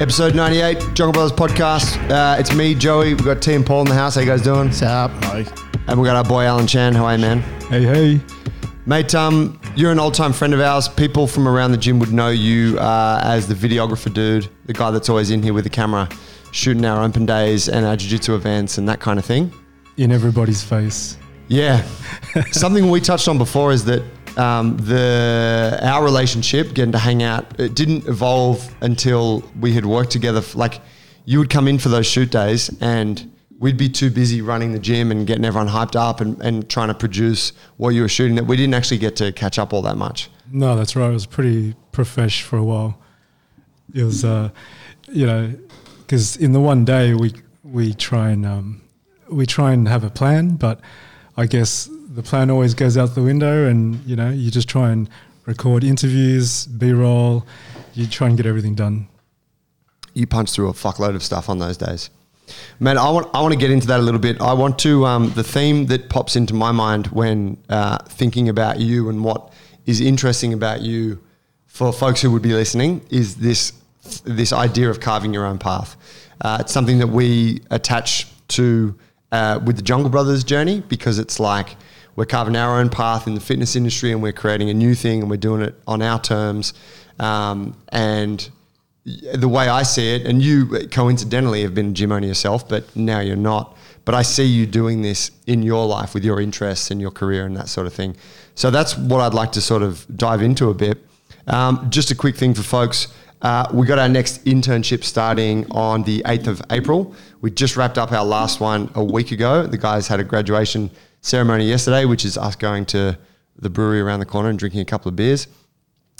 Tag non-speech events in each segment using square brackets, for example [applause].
Episode 98, Jungle Brothers podcast. Uh, it's me, Joey. We've got T and Paul in the house. How you guys doing? What's up? And we've got our boy Alan Chan. How are you, man? Hey, hey. Mate, um, you're an old time friend of ours. People from around the gym would know you uh, as the videographer dude, the guy that's always in here with the camera, shooting our open days and our jiu jitsu events and that kind of thing. In everybody's face. Yeah. [laughs] Something we touched on before is that um, the our relationship, getting to hang out, it didn't evolve until we had worked together. Like you would come in for those shoot days and we'd be too busy running the gym and getting everyone hyped up and, and trying to produce what you were shooting that we didn't actually get to catch up all that much. No, that's right. It was pretty profesh for a while. It was, uh, you know, because in the one day we we try and um, we try and have a plan, but I guess the plan always goes out the window, and you know, you just try and record interviews, B roll. You try and get everything done. you punch through a fuckload of stuff on those days. Man, I want I want to get into that a little bit. I want to um, the theme that pops into my mind when uh, thinking about you and what is interesting about you for folks who would be listening is this this idea of carving your own path. Uh, it's something that we attach to uh, with the Jungle Brothers journey because it's like we're carving our own path in the fitness industry and we're creating a new thing and we're doing it on our terms. Um, and the way I see it, and you coincidentally have been a gym owner yourself, but now you're not. But I see you doing this in your life with your interests and your career and that sort of thing. So that's what I'd like to sort of dive into a bit. Um, just a quick thing for folks. Uh, we got our next internship starting on the 8th of April. We just wrapped up our last one a week ago. The guys had a graduation ceremony yesterday, which is us going to the brewery around the corner and drinking a couple of beers.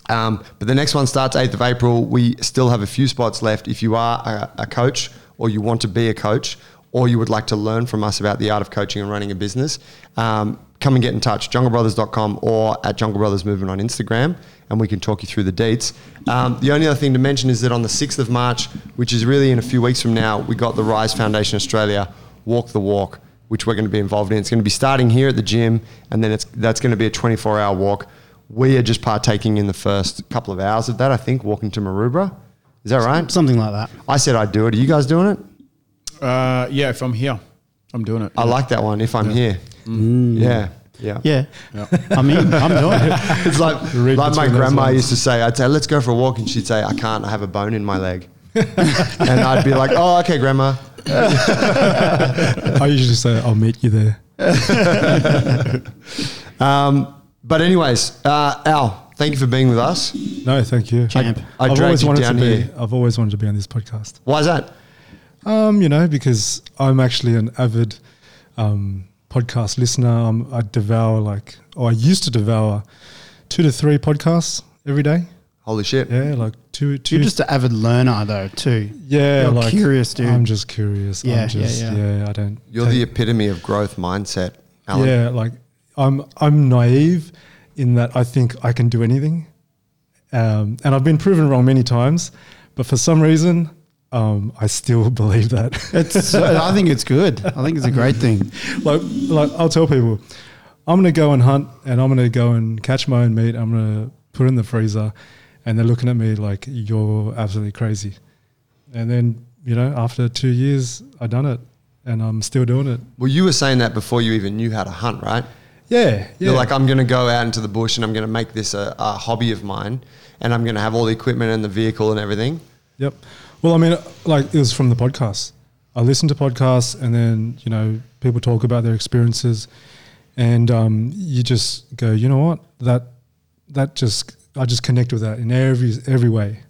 Um, but the next one starts 8th of April. We still have a few spots left. If you are a, a coach or you want to be a coach or you would like to learn from us about the art of coaching and running a business, um, come and get in touch, junglebrothers.com or at Jungle Brothers Movement on Instagram, and we can talk you through the dates. Um, the only other thing to mention is that on the 6th of March, which is really in a few weeks from now, we got the Rise Foundation Australia Walk the Walk, which we're going to be involved in. It's going to be starting here at the gym, and then it's that's going to be a 24 hour walk. We are just partaking in the first couple of hours of that, I think, walking to Maroubra. Is that right? Something like that. I said I'd do it. Are you guys doing it? Uh, yeah, if I'm here, I'm doing it. I like that one. If I'm here, yeah, yeah, Yeah. I mean, I'm doing it. [laughs] It's like Read like my grandma lines. used to say. I'd say, "Let's go for a walk," and she'd say, "I can't. I have a bone in my leg." [laughs] and I'd be like, "Oh, okay, grandma." I usually say, "I'll meet you there." [laughs] Um, but anyways, uh, Al, thank you for being with us. No, thank you. Champ. I I've always wanted down to be. I've always wanted to be on this podcast. Why is that? Um, you know, because I'm actually an avid um, podcast listener. Um, I devour like, or I used to devour two to three podcasts every day. Holy shit! Yeah, like two, two. You're just an avid learner, though, too. yeah, you're like curious, dude. I'm just curious. Yeah, yeah, I'm just, yeah. I don't. You're the epitome of growth mindset, Alan. Yeah, like I'm. I'm naive in that I think I can do anything, um, and I've been proven wrong many times. But for some reason, um, I still [laughs] believe that. It's. I think it's good. I think it's a great thing. [laughs] like like I'll tell people, I'm gonna go and hunt and I'm gonna go and catch my own meat. I'm gonna put it in the freezer, and they're looking at me like you're absolutely crazy. And then you know, after two years, I done it, and I'm still doing it. Well, you were saying that before you even knew how to hunt, right? Yeah, yeah. You're like, I'm going to go out into the bush and I'm going to make this a, a hobby of mine, and I'm going to have all the equipment and the vehicle and everything. Yep. Well, I mean, like it was from the podcast. I listen to podcasts, and then you know people talk about their experiences, and um, you just go, you know what, that that just I just connect with that in every every way,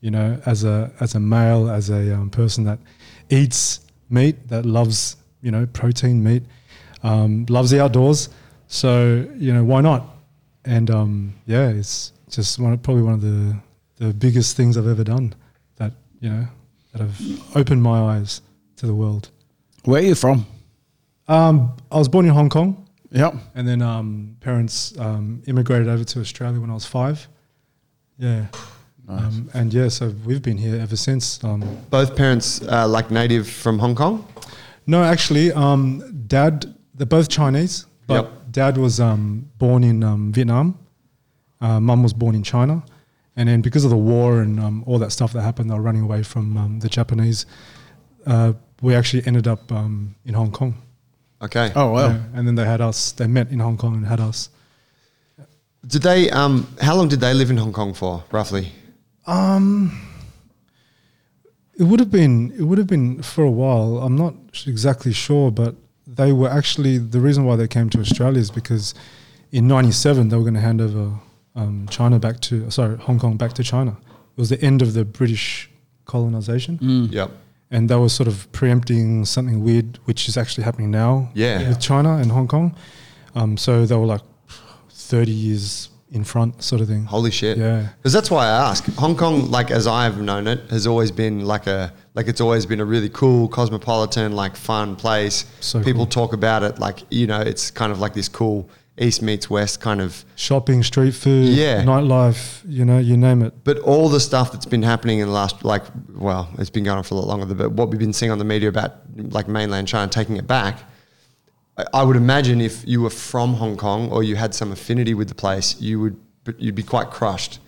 you know, as a as a male, as a um, person that eats meat, that loves you know protein meat, um, loves the outdoors. So you know why not? And um, yeah, it's just one, probably one of the the biggest things I've ever done. That you know that have opened my eyes to the world. Where are you from? Um, I was born in Hong Kong, Yep. and then um, parents um, immigrated over to Australia when I was five. Yeah, um, and yeah, so we've been here ever since. Um, Both parents uh, like native from Hong Kong. no, actually, um, dad, they're both Chinese, but Yep. dad was um, born in um, Vietnam. Uh, Mum was born in China, and then because of the war and um, all that stuff that happened, they were running away from um, the Japanese. Uh, we actually ended up um, in Hong Kong. Okay. Oh wow. Yeah, and then they had us. They met in Hong Kong and had us. Did they? Um, how long did they live in Hong Kong for, roughly? Um, it would have been it would have been for a while. I'm not exactly sure, but they were actually the reason why they came to Australia is because in '97 they were going to hand over um, China back to sorry Hong Kong back to China. It was the end of the British colonization, Mm. Yep. And they were sort of preempting something weird, which is actually happening now Yeah. with China and Hong Kong. Um, so they were like 30 years in front, sort of thing. Holy shit. Yeah. Because that's why I ask. Hong Kong, like as I've known it, has always been like a like it's always been a really cool, cosmopolitan, like fun place. So People cool. talk about it like you know, it's kind of like this cool East meets West kind of. shopping, street food, Yeah. nightlife, you know, you name it. But all the stuff that's been happening in the last, like, well, it's been going on for a lot longer. But what we've been seeing on the media about like mainland China taking it back, I, I would imagine if you were from Hong Kong or you had some affinity with the place, you would, but you'd be quite crushed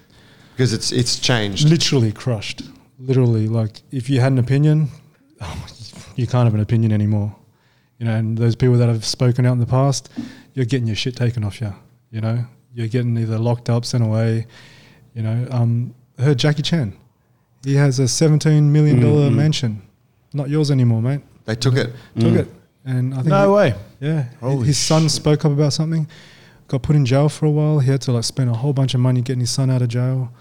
because it's it's changed. Literally crushed. Literally, like if you had an opinion, [laughs] you can't have an opinion anymore. You know, and those people that have spoken out in the past, you're getting your shit taken off you. You know, you're getting either locked up, sent away. You know, um, I heard Jackie Chan. He has a seventeen million dollar mansion, not yours anymore, mate. They took it. Took it, and I think No he- way. Yeah, Holy his son spoke up about something. Got put in jail for a while. He had to like spend a whole bunch of money getting his son out of jail.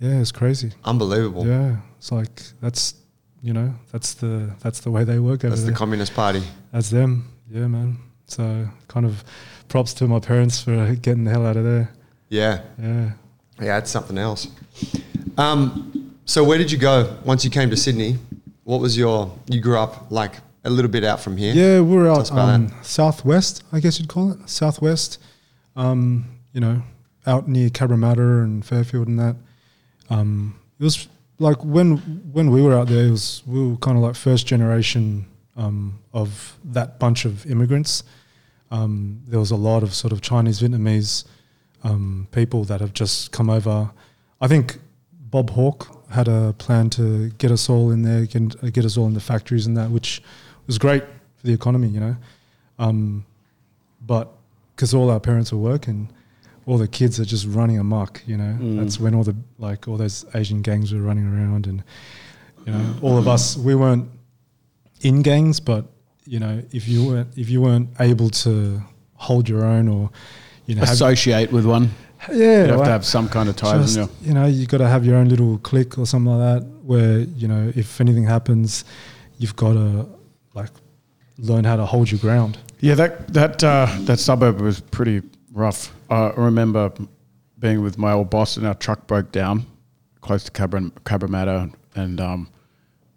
Yeah, it's crazy. Unbelievable. Yeah, it's like that's you know that's the that's the way they work over That's the. Communist Party. that's them. Yeah, man. So kind of props to my parents for [laughs] getting the hell out of there. Yeah. Yeah. Yeah, it's something else. Um, so where did you go once you came to Sydney? What was your? You grew up like a little bit out from here. Yeah, we're Tell out um, southwest, I guess you'd call it southwest. Um, you know, out near Cabramatta and Fairfield and that. Um, it was like when when we were out there, it was we were kind of like first generation um, of that bunch of immigrants. Um, there was a lot of sort of Chinese Vietnamese um, people that have just come over. I think Bob Hawke had a plan to get us all in there, get, get us all in the factories and that, which was great for the economy, you know. Um, but because all our parents were working, all the kids are just running amok, you know. Mm. That's when all the like all those Asian gangs were running around, and you know, all of us we weren't in gangs, but you know, if you weren't if you weren't able to hold your own or you know, have, Associate with one. yeah, You have like- to have some kind of ties. just, in you. you know, you got to have your own little clique or something like that, where you know, if anything happens, you've got to like learn how to hold your ground. Yeah, that that uh, that suburb was pretty rough. I remember being with my old boss, and our truck broke down close to Cabra- Cabramatta, and um,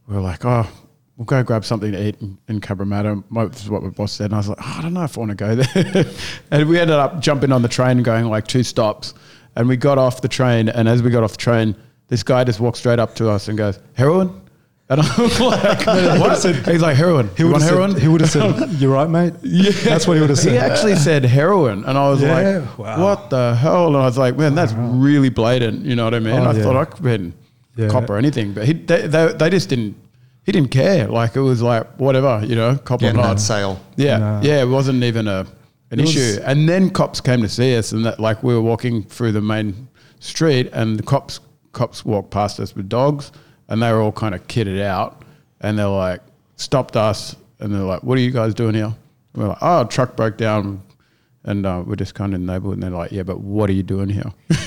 we were like, "Oh, we'll go grab something to eat in, in Cabramatta." This is what my boss said, and I was like, oh, "I don't know if I want to go there." [laughs] and we ended up jumping on the train and going like two stops, and we got off the train, and as we got off the train, this guy just walked straight up to us and goes, "Heroin." And I'm [laughs] like, [laughs] what? He's like, heroin. He would want have heroin? said, [laughs] he would have said, "You're right, mate." Yeah, That's what he would have said. He actually said heroin, and I was Yeah, like, wow. "What the hell?" And I was like, "Man, that's really blatant." You know what I mean? Oh, I yeah. thought I could been Yeah. cop or anything, but he they, they, they just didn't. He didn't care. Like it was like whatever, you know, cop or Getting not. that sale. Yeah, No. yeah, it wasn't even a an It issue. And then cops came to see us, and that like we were walking through the main street, and the cops cops walked past us with dogs, and they were all kind of kitted out, and they're like stopped us, and they're like, "What are you guys doing here?" We're like, "Oh, truck broke down." And uh, we're just kind of in the neighborhood, and they're like, "Yeah, but what are you doing here?" [laughs]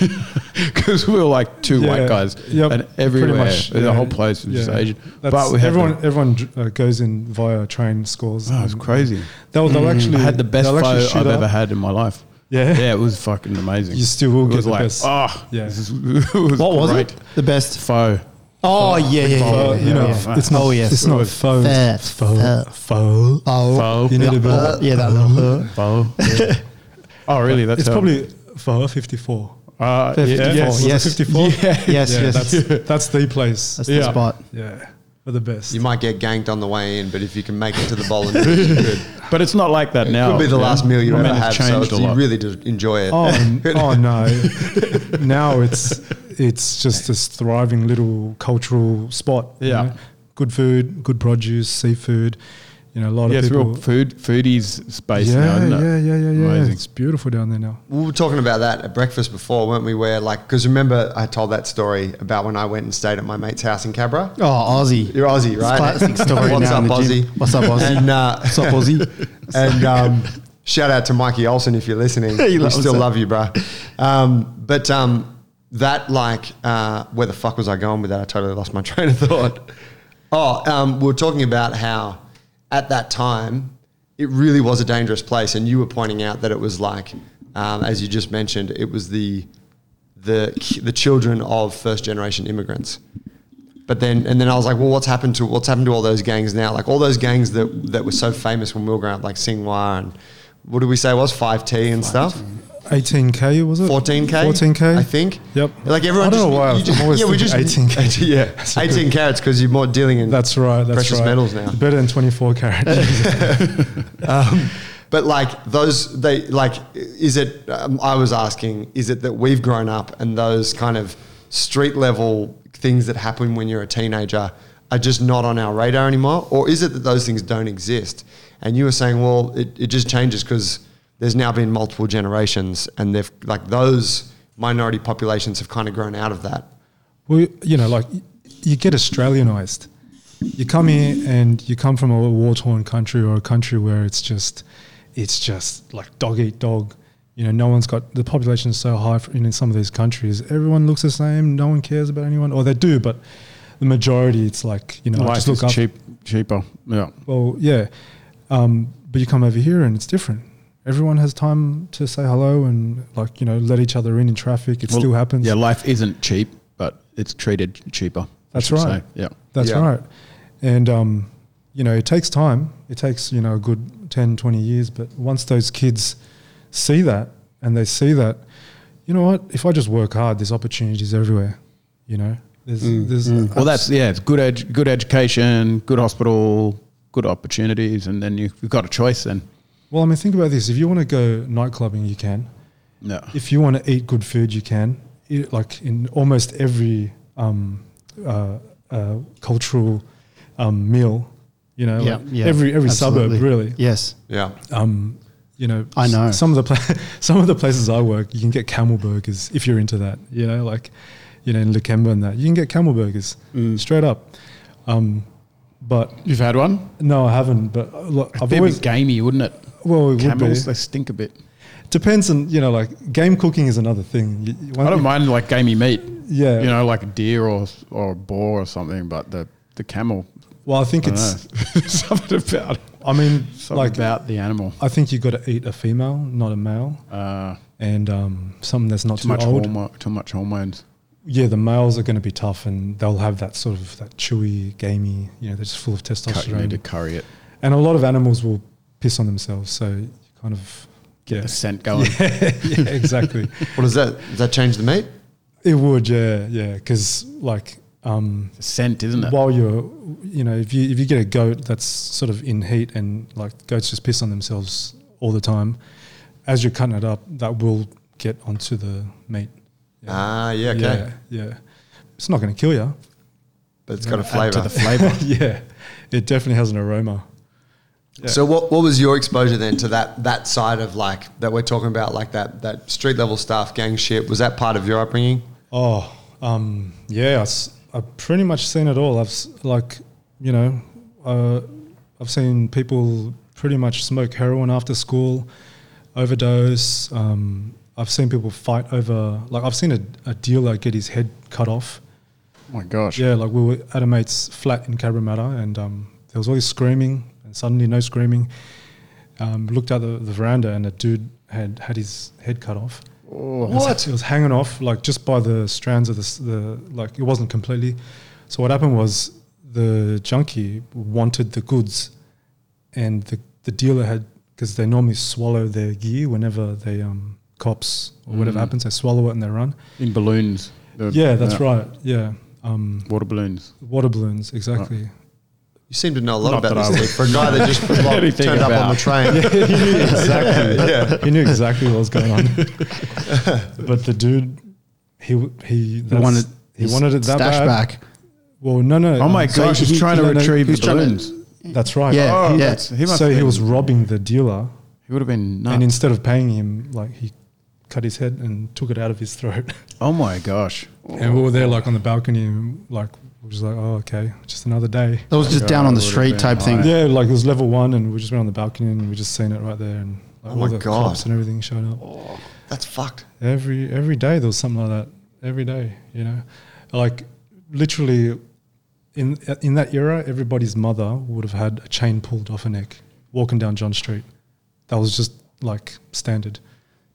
Because we were like two Yeah. white guys, Yep. and everywhere much, the yeah. whole place was just Asian. But we had everyone the- everyone uh, goes in via train scores. oh, it was crazy. They'll, they'll actually I had the best they'll photo I've up. ever had in my life. Yeah. Yeah, it was fucking amazing. You still will it get was the like, best. oh, Yeah. this is, [laughs] it was What was it? The best. Pho. Oh yeah, yeah, yeah. You know, it's not. Oh yes. it's not pho. Pho. Pho. Oh, Pho. You need a bit. uh, yeah, that little. Pho. [laughs] oh, really? That's It's probably Pho fifty four. Uh, 54, yeah, yes. 54? [laughs] Yeah. Yes, yeah, yes. That's that's the place. That's Yeah. the spot. yeah, for the best. You might get ganked on the way in, but if you can make it to the bowl, and it's good. But it's not like that now. Could be the yeah. last meal you My ever man have. has So it's- you really do enjoy it. Oh, n- [laughs] oh no! now it's it's just this thriving little cultural spot. you Yeah. know. good food, good produce, seafood. You know, a lot Yeah, of it's people. real food foodies space yeah, now, isn't it? yeah, yeah, yeah, yeah. Amazing. It's beautiful down there now. We were talking about that at breakfast before, weren't we? Where like, because remember I told that story about when I went and stayed at my mate's house in Cabra. Oh, Aussie. You're Aussie, right? Classic story [laughs] What's now up, Aussie? gym. What's up, Aussie? And, uh, What's up, Aussie? [laughs] and um, shout out to Mikey Olsen if you're listening. [laughs] He we still it. love you, bro. Um, but um, that like, uh, where the fuck was I going with that? I totally lost my train of thought. Oh, um, we were talking about how at that time it really was a dangerous place, and you were pointing out that it was like, um, as you just mentioned, it was the the the children of first generation immigrants. But then, and then I was like, well, what's happened to what's happened to all those gangs now? Like all those gangs that that were so famous when we were growing up, like Singwa and what did we say it was five T and stuff, 18k was it? fourteen K, 14k. I think. Yep. Like everyone, I don't just, know why you I'm just- always yeah, we just 18K. [laughs] yeah, eighteen carats because you're more dealing in That's right. That's precious right. metals now. Better than 24 carat. [laughs] Um, but like those, they like, is it? Um, I was asking, is it that we've grown up and those kind of street level things that happen when you're a teenager are just not on our radar anymore, or is it that those things don't exist? And you were saying, well, it, it just changes because there's now been multiple generations, and they've like those minority populations have kind of grown out of that. Well, you know, like you get Australianized. You come here and you come from a war torn country or a country where it's just, it's just like dog eat dog. You know, no one's got the population is so high for, in some of these countries. Everyone looks the same. No one cares about anyone, or they do, but the majority, it's like you know, Life just look is up. cheap, cheaper. Yeah. Well, yeah, um, but you come over here and it's different. Everyone has time to say hello and like you know let each other in in traffic. It Well, still happens. Yeah, life isn't cheap, but it's treated cheaper. That's right. say. Yeah. That's Yeah. right. And, um, you know, it takes time. It takes, you know, a good 10, 20 years. But once those kids see that and they see that, you know what, if I just work hard, there's opportunities everywhere, you know. There's, there's Well, that's yeah. It's good, edu- good education, good hospital, good opportunities, and then you, you've got a choice. Then well, I mean, think about this. If you want to go night clubbing, you can. yeah, If you want to eat good food, you can. It, like in almost every um, uh, uh, cultural um, meal, you know, Yeah, like yeah, every every absolutely. suburb really. Yes. Yeah, um, you know, I know. some of the pla- [laughs] some of the places I work, you can get camel burgers if you're into that. You know, like you know in Lakemba and that, you can get camel burgers Mm. straight up. Um, but you've had one. no, I haven't. But uh, look, I've It'd always be gamey, wouldn't it? Well, it Camels, they stink a bit. Depends on you know, like game cooking is another thing. You, I don't mind like gamey meat. Yeah. you know, like a deer or or a boar or something. But the the camel, Well, I think I don't it's. know. [laughs] something about I mean, something like about the animal. I think you've got to eat a female, not a male, Uh, and um, something that's not too too, much old. hormone, too much hormones. yeah, the males are going to be tough and they'll have that sort of that chewy, gamey, you know, they're just full of Cut, you need to testosterone. curry it. And a lot of animals will piss on themselves. So you kind of Get yeah. the scent going. [laughs] yeah, exactly. [laughs] what does that? Does that change the meat? it would, yeah, yeah. Because like um, scent, isn't it? while you're, you know, if you if you get a goat that's sort of in heat and like goats just piss on themselves all the time, as you're cutting it up, that will get onto the meat. Ah, yeah, okay. Yeah, yeah. It's not going to kill you. But it's got a flavour. to the flavour. [laughs] yeah, it definitely has an aroma. Yeah. So what, what was your exposure then to that that side of like that we're talking about like that that street level stuff, gang shit? Was that part of your upbringing? Oh, um, yeah, I, have pretty much seen it all. I've like, you know, uh, I've seen people pretty much smoke heroin after school, overdose. Um, I've seen people fight over, like, I've seen a, a dealer get his head cut off. Oh my gosh. Yeah, like we were at a mate's flat in Cabramatta, and um, there was all always screaming, and suddenly no screaming. Um, looked out the, the veranda, and a dude had had his head cut off. Oh, It was, it was hanging off like just by the strands of the, the like it wasn't completely. So what happened was the junkie wanted the goods, and the the dealer had because they normally swallow their gear whenever they um cops or whatever Mm. happens they swallow it and they run. in balloons. Yeah, that's right. Yeah, um, Water balloons. water balloons exactly. You seem to know a lot Not about that I this [laughs] for a guy that just like, [laughs] Anything turned up on the train. [laughs] he knew exactly. Yeah. He knew exactly what was going on. but the dude, he he wanted he wanted it that stash bad. back. Well, no, no. Oh my um, gosh, he's he- trying to no, no, retrieve his was the trying to- balloons. That's right. Yeah, Oh, yeah. that's- he must so he was robbing the dealer, He would have been nuts. and instead of paying him, like he cut his head and took it out of his throat. oh my gosh. and we were there, like on the balcony, and like we were just like, oh, okay, just another day. That was just God, down on the street been type thing. Yeah, like it was level one, and we just went on the balcony, and we just seen it right there, and like, Oh all my the God. cops and everything showed up. Oh, That's fucked. Every every day there was something like that. Every day, you know, like literally in in that era, everybody's mother would have had a chain pulled off her neck walking down John Street. That was just like standard.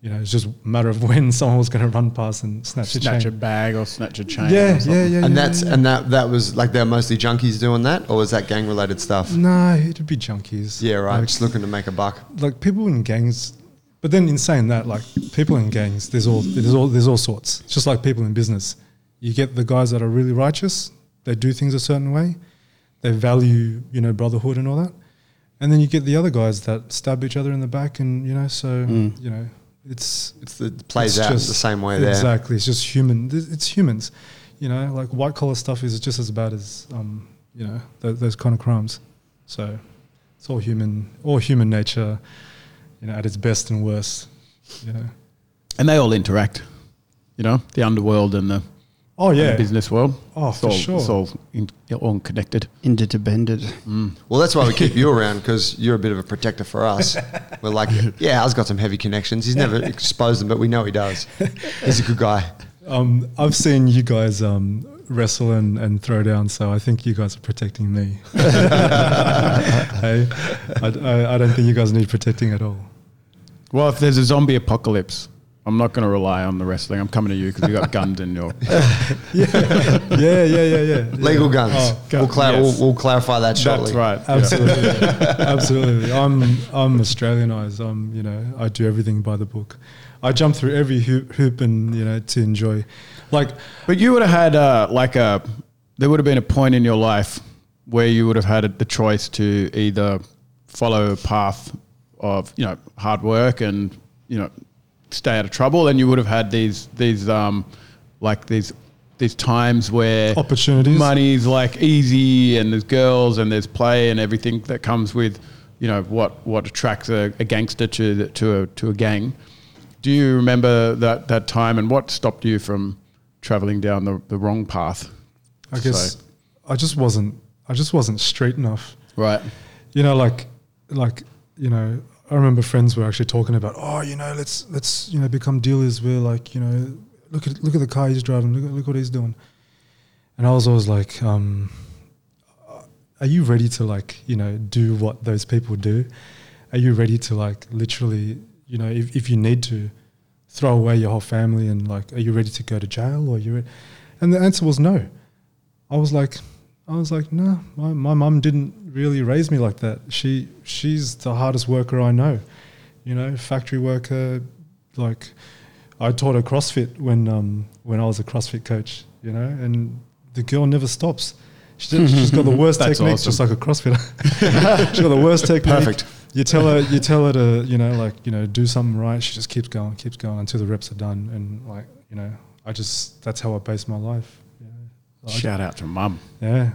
You know, it's just a matter of [laughs] when someone was going to run past and snatch, a Snatch a chain. bag or snatch a chain. Yeah, yeah, yeah, and yeah, that's yeah. and that that was like they're mostly junkies doing that, or was that gang related stuff? No, it'd be junkies. Yeah, right. Like, Just looking to make a buck. like people in gangs but then in saying that like people in gangs there's all there's all there's all sorts it's just like people in business you get the guys that are really righteous they do things a certain way they value you know brotherhood and all that and then you get the other guys that stab each other in the back and you know so Mm. you know it's It's the it plays it's out just- the same way there. exactly it's just human it's humans you know like white collar stuff is just as bad as um you know th- those kind of crimes so it's all human all human nature you know at its best and worst you know And they all interact. You know, the underworld and the, oh yeah business world. oh It's for all, sure It's all, in, all connected. Interdependent. Well, that's why we keep [laughs] you around because you're a bit of a protector for us. [laughs] We're like, yeah, Al's got some heavy connections. He's never [laughs] exposed them, but we know he does. He's a good guy. um i've seen you guys um wrestle and, and throw down so i think you guys are protecting me hey I, I, I don't think you guys need protecting at all Well, if there's a zombie apocalypse, I'm not going to rely on the wrestling. I'm coming to you because you got [laughs] guns in your. yeah yeah yeah yeah yeah Legal guns. Oh, we'll, cla- yes. we'll, we'll clarify that shortly. That's right. yeah. Absolutely, [laughs] absolutely. I'm I'm Australianized. I'm you know I do everything by the book. I jump through every hoop, hoop and you know to enjoy, like But you would have had uh, like a. There would have been a point in your life where you would have had the choice to either follow a path of you know hard work and you know stay out of trouble, and you would have had these these um like these these times where Opportunities. money's like easy, and there's girls and there's play and everything that comes with you know what what attracts a, a gangster to to a to a gang. Do you remember that that time, and what stopped you from traveling down the, the wrong path? I guess So- I just wasn't I just wasn't straight enough. right. You know, like like you know, I remember friends were actually talking about, oh, you know, let's let's you know become dealers. We're like, you know, look at look at the car he's driving. Look look what he's doing. And I was always like, um, are you ready to like you know do what those people do? Are you ready to like literally you know if if you need to throw away your whole family and like are you ready to go to jail or you? Re-? And the answer was no. I was like, I was like, no, my my mum didn't really raise me like that. She she's the hardest worker I know. You know, factory worker. Like, I taught her CrossFit when um when I was a CrossFit coach. You know, and the girl never stops. She just, she's got the [laughs] worst technique, awesome. just like a CrossFitter. [laughs] she's got the worst technique. Perfect. You tell her, you tell her to, you know, like, you know, do something right. She just keeps going, keeps going until the reps are done. And like, you know, I just that's how I base my life. Yeah, I- Shout out to mum. yeah.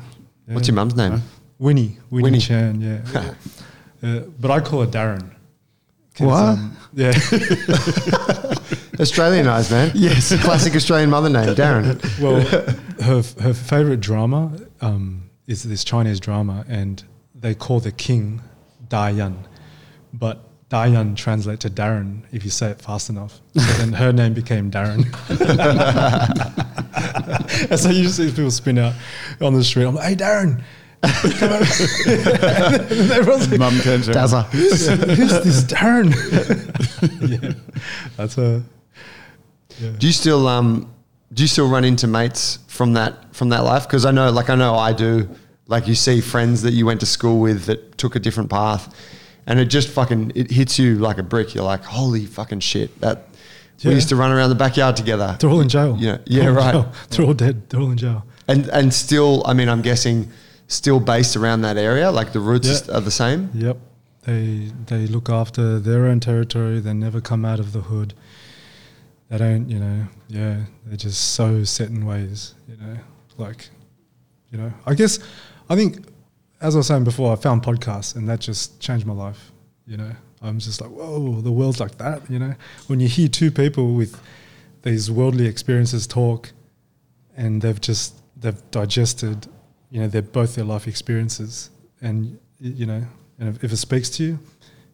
What's your mum's name? Winnie, Winnie, Winnie. Chan, yeah. [laughs] uh, but I call her Darren. What? um, yeah. [laughs] Australianized, man. Yes. [laughs] Classic Australian mother name, Darren. well, her her favorite drama um, is this Chinese drama, and they call the king Dayan, but Dayan translate to Darren if you say it fast enough. So then her name became Darren. And so you just see people spin out on the street. I'm like, hey, Darren. Come on. and everyone's like, Mum turns around. Dazza. who's, who's this Darren? [laughs] yeah, that's a. Yeah. Do you still um do you still run into mates from that from that life? Because I know, like I know I do. Like you see friends that you went to school with that took a different path, and it just fucking it hits you like a brick. You're like, holy fucking shit! That we used to run around the backyard together. They're all in jail. Yeah, They're yeah, all right. They're all dead. They're all in jail. And and still, I mean, I'm guessing still based around that area. Like the roots Yeah. are the same. Yep. They they look after their own territory. They never come out of the hood. they don't, you know, yeah, they're just so set in ways, you know, like, you know, I guess, I think, as I was saying before, I found podcasts and that just changed my life, you know. I'm just like, whoa, the world's like that, you know. When you hear two people with these worldly experiences talk and they've just, they've digested, you know, they're both their life experiences and, you know, and if, it speaks to you,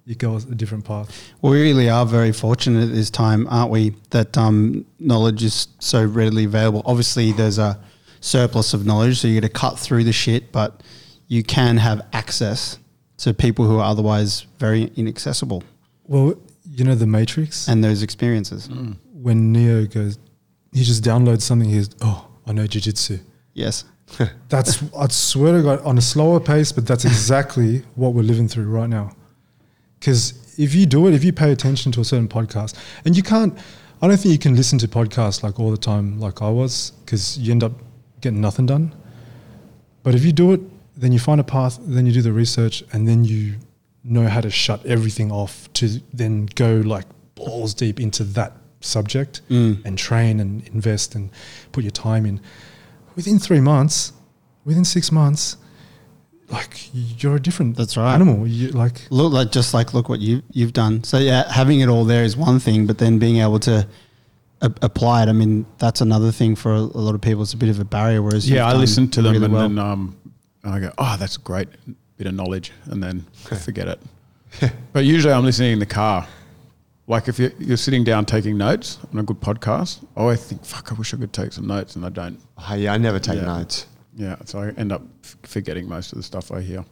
you go a different path. Well, we really are very fortunate at this time, aren't we? That um, knowledge is so readily available. Obviously, there's a surplus of knowledge, so you got to cut through the shit, but you can have access to people who are otherwise very inaccessible Well, you know, the Matrix, and those experiences. Mm. when Neo goes, he just downloads something. He goes, "Oh, I know jujitsu." Yes. [laughs] That's I swear to God, on a slower pace, but that's exactly [laughs] what we're living through right now. Because if you do it, if you pay attention to a certain podcast, and you can't, I don't think you can listen to podcasts like all the time, like I was, because you end up getting nothing done. But if you do it, then you find a path, then you do the research, and then you know how to shut everything off to then go like balls deep into that subject Mm. and train and invest and put your time in. Within three months, within six months, like you're a different That's right. animal. You like Look like just like look what you you've done. So yeah, having it all there is one thing, but then being able to a- apply it, I mean, that's another thing for a, a lot of people. It's a bit of a barrier. Whereas Yeah, you've I done listen to them really and well. then um, I go, oh, that's a great bit of knowledge, and then I forget it. but usually I'm listening in the car. Like if you're, you're sitting down taking notes on a good podcast, Oh, I always think, fuck, I wish I could take some notes, and I don't. Oh, yeah, I never take Yeah. notes. Yeah, so I end up f- forgetting most of the stuff I hear.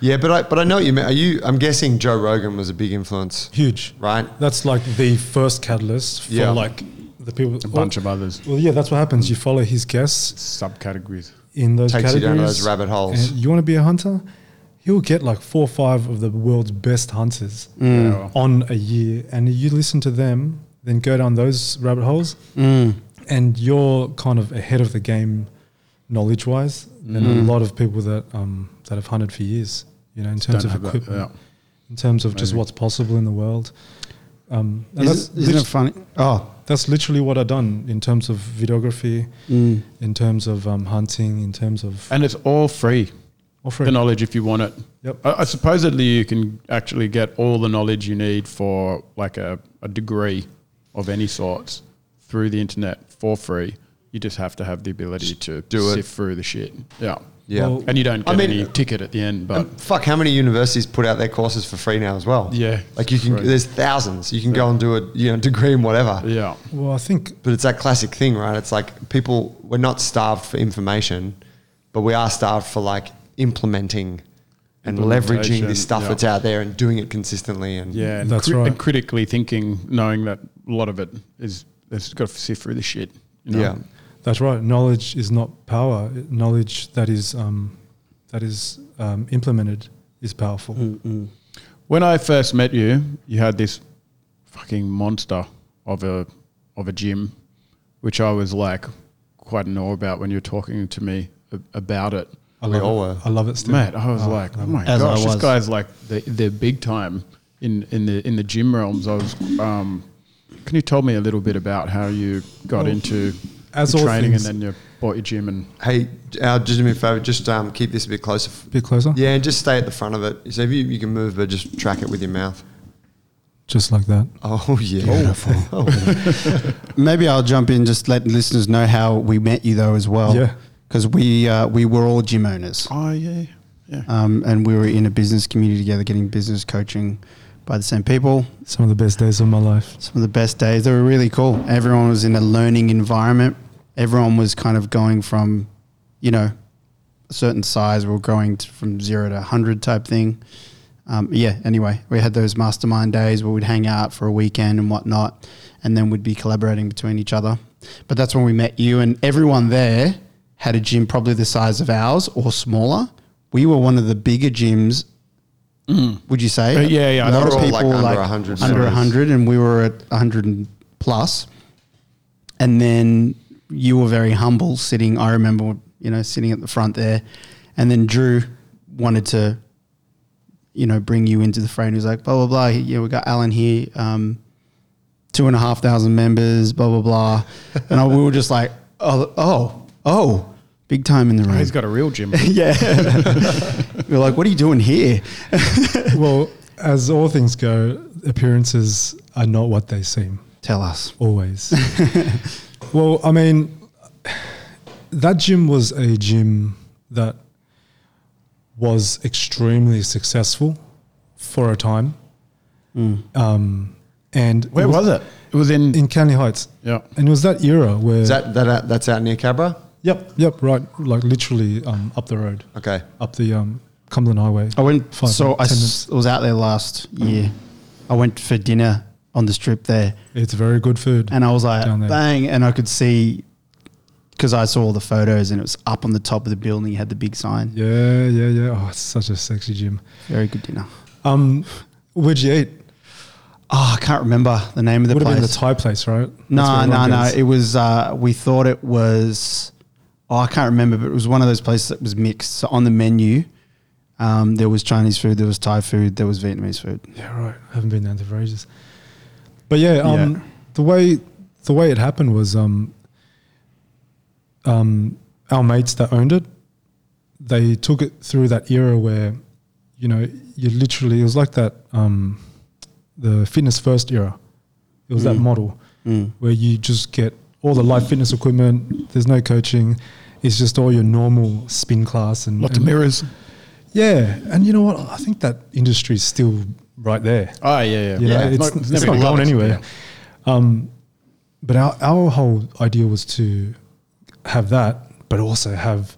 Yeah, but I but I know what you mean. Are you? I'm guessing Joe Rogan was a big influence, huge. right? That's like the first catalyst for Yeah. like the people. A bunch of others, Well, yeah, that's what happens. You follow his guests subcategories. In those Takes you categories. down those rabbit holes. And you want to be a hunter? He'll get like four or five of the world's best hunters Mm. On a year, and you listen to them, then go down those rabbit holes, Mm. and you're kind of ahead of the game, knowledge wise, than Mm. a lot of people that um, that have hunted for years. You know, in terms Don't of have that, equipment, yeah. in terms of just what's possible in the world. Um, and Is that's, it, isn't it funny? Oh, that's literally what I've done in terms of videography, mm. in terms of um, hunting, in terms of And it's all free. All free. The knowledge, if you want it. Yep. I, I supposedly you can actually get all the knowledge you need for like a, a degree of any sorts through the internet for free. You just have to have the ability to do it. sift through the shit. Yeah. Yeah. Well, And you don't I get mean- any ticket at the end, but fuck, how many universities put out their courses for free now as well? Yeah, like you can. free. There's thousands. You can go and do a you know degree in whatever. yeah. Well, I think But it's that classic thing, right? It's like people we're not starved for information, but we are starved for like implementing and leveraging this stuff yeah. that's out there and doing it consistently. And Yeah. And, That's cri- right. and critically thinking, knowing that a lot of it is, it's got to sift through the shit. You know? yeah, that's right. Knowledge is not power. Knowledge that is um, that is um, implemented is powerful. Mm-mm. When I first met you, you had this fucking monster of a of a gym, which I was like quite in awe about when you were talking to me about it. I We love all it. were. I love it still. Mate, I was Oh, like, oh my it. As gosh, this guy's like the the big time in in the in the gym realms. I was. Um, can you tell me a little bit about how you got Well, into as the all training things- and then you bought your gym and Hey, uh, just do me a favor. Just um, keep this a bit closer. f- bit closer. Yeah, and just stay at the front of it. So if you, you can move, but just track it with your mouth. Just like that. Oh yeah. [laughs] Beautiful. [laughs] Maybe I'll jump in. Just let listeners know how we met you though as well. Yeah. Because we uh, we were all gym owners. oh yeah yeah um, and we were in a business community together, getting business coaching by the same people. Some of the best days of my life. Some of the best days. They were really cool. Everyone was in a learning environment. Everyone was kind of going from, you know, a certain size. We were growing to, from zero to hundred type thing. Um, yeah. Anyway, we had those mastermind days where we'd hang out for a weekend and whatnot, and then we'd be collaborating between each other. But that's when we met you, and everyone there had a gym probably the size of ours or smaller. We were one of the bigger gyms. Would you say? Uh, yeah, yeah, A lot of people like, under like 100 under size. 100, and we were at 100 plus. And then you were very humble, sitting. I remember, you know, sitting at the front there, and then Drew wanted to, you know, bring you into the frame. He was like, blah blah blah. Yeah, we got Alan here. Um, two and a half thousand members, blah blah blah, and I, we were just like, oh, oh, oh, big time in the room. He's got a real gym. [laughs] yeah, [laughs] we are like, what are you doing here? [laughs] well, as all things go, appearances are not what they seem. Tell us. Always. Well, I mean, that gym was a gym that was extremely successful for a time. Um, and Where was it? It was in. In Canley Heights. yeah. And it was that era where. Is that, that out- that's out near Cabra? Yep, yep, right. Like literally um, up the road, Okay. up the um, Cumberland Highway. I went. Five so I minutes, ten s- was out there last year. I went for dinner on the strip there, It's very good food. and I was like, bang, and I could see because I saw all the photos, and it was up on the top of the building. You had the big sign. yeah, yeah, yeah. Oh, it's such a sexy gym. Very good dinner. Um, where'd you eat? Oh, I can't remember the name of the Would have place. been the Thai place, right? No, no, no. It was. Uh, we thought it was. Oh, I can't remember, but it was one of those places that was mixed. So on the menu, um, there was Chinese food, there was Thai food, there was Vietnamese food. Yeah, right. I haven't been down there for ages. But yeah, um, Yeah. the way the way it happened was um, um, our mates that owned it, they took it through that era where, you know, you literally it was like that um, the fitness first era. It was that Mm. model Mm. where you just get all the Life Fitness equipment. There's no coaching. It's just all your normal spin class and, Lots of and- mirrors. yeah, and you know what? I think that industry is still right there. Oh, yeah, yeah. You know, Yeah, it's, not- it's, never not going anywhere. Um, but our, our whole idea was to have that, but also have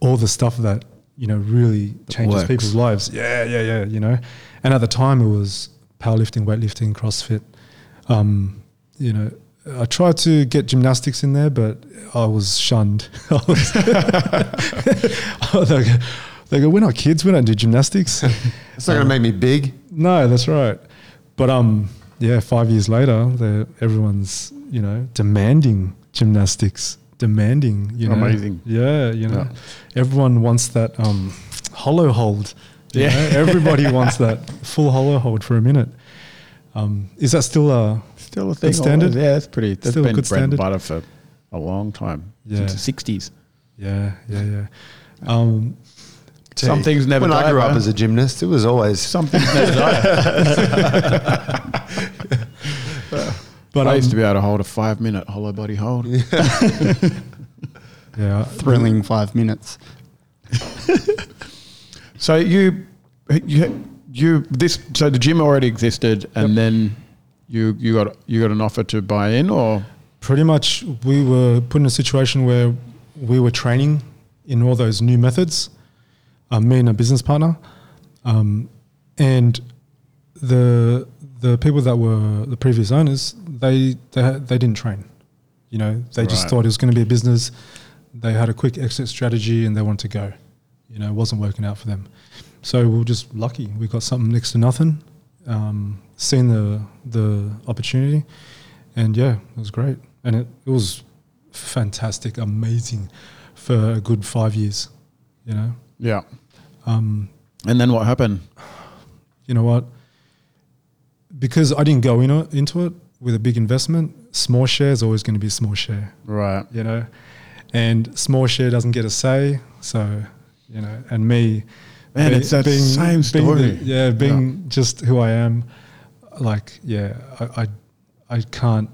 all the stuff that you know really changes works. people's lives. Yeah, yeah, yeah. You know, and at the time it was powerlifting, weightlifting, CrossFit. Um, you know, I tried to get gymnastics in there, but I was shunned. [laughs] I was [laughs] they, go, they go, "We're not kids. We don't do gymnastics." It's not going to make me big. No, that's right. But um, yeah, five years later, everyone's you know demanding gymnastics, demanding you know, Amazing. Yeah, you know, Yeah. everyone wants that um, hollow hold. Yeah. know? everybody [laughs] wants that full hollow hold for a minute. Um, is that still a Still a thing. standard? Yeah, that's pretty. That's Still a been good bread and standard? butter for a long time. Yeah. Since the 60s. yeah, yeah, yeah? Um, Some things never When die, I grew up bro. as a gymnast, it was always. Some things never die. [laughs] but I used um, to be able to hold a five minute hollow body hold. yeah, [laughs] Thrilling five minutes. [laughs] So you, you, you, this, so the gym already existed and Yep. then you, you got, you got an offer to buy in or? pretty much we were put in a situation where we were training in all those new methods, uh, me and a business partner, um, and the the people that were the previous owners, they they, they didn't train. You know, they just thought it was going to be a business. They had a quick exit strategy and they wanted to go. You know, it wasn't working out for them. So we are just lucky. We got something next to nothing. Um, seen the the opportunity, and yeah, it was great. And it, it was fantastic, amazing for a good five years. You know, Yeah. um, And then what happened? you know what? Because I didn't go in into it with a big investment, small share is always going to be a small share, Right. you know, and small share doesn't get a say. So, you know, and me, Man, be- it's that being- same being story. the- yeah, being just who I am, like, yeah, I, I, I can't,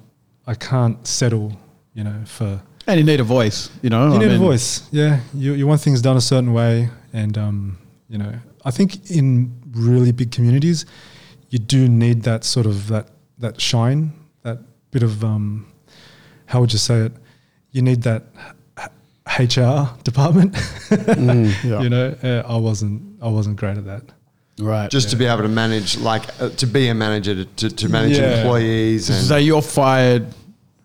I can't settle, you know, for And you need a voice, you know? you I need a voice. Yeah, you you want things done a certain way, and um, you know, I think in really big communities, you do need that sort of that that shine, that bit of um, how would you say it? You need that HR department. [laughs] [laughs] Yeah. You know, uh, I wasn't I wasn't great at that. Right. Just to be able to manage, like, uh, to be a manager, to, to, to manage Yeah. employees. And so you're fired.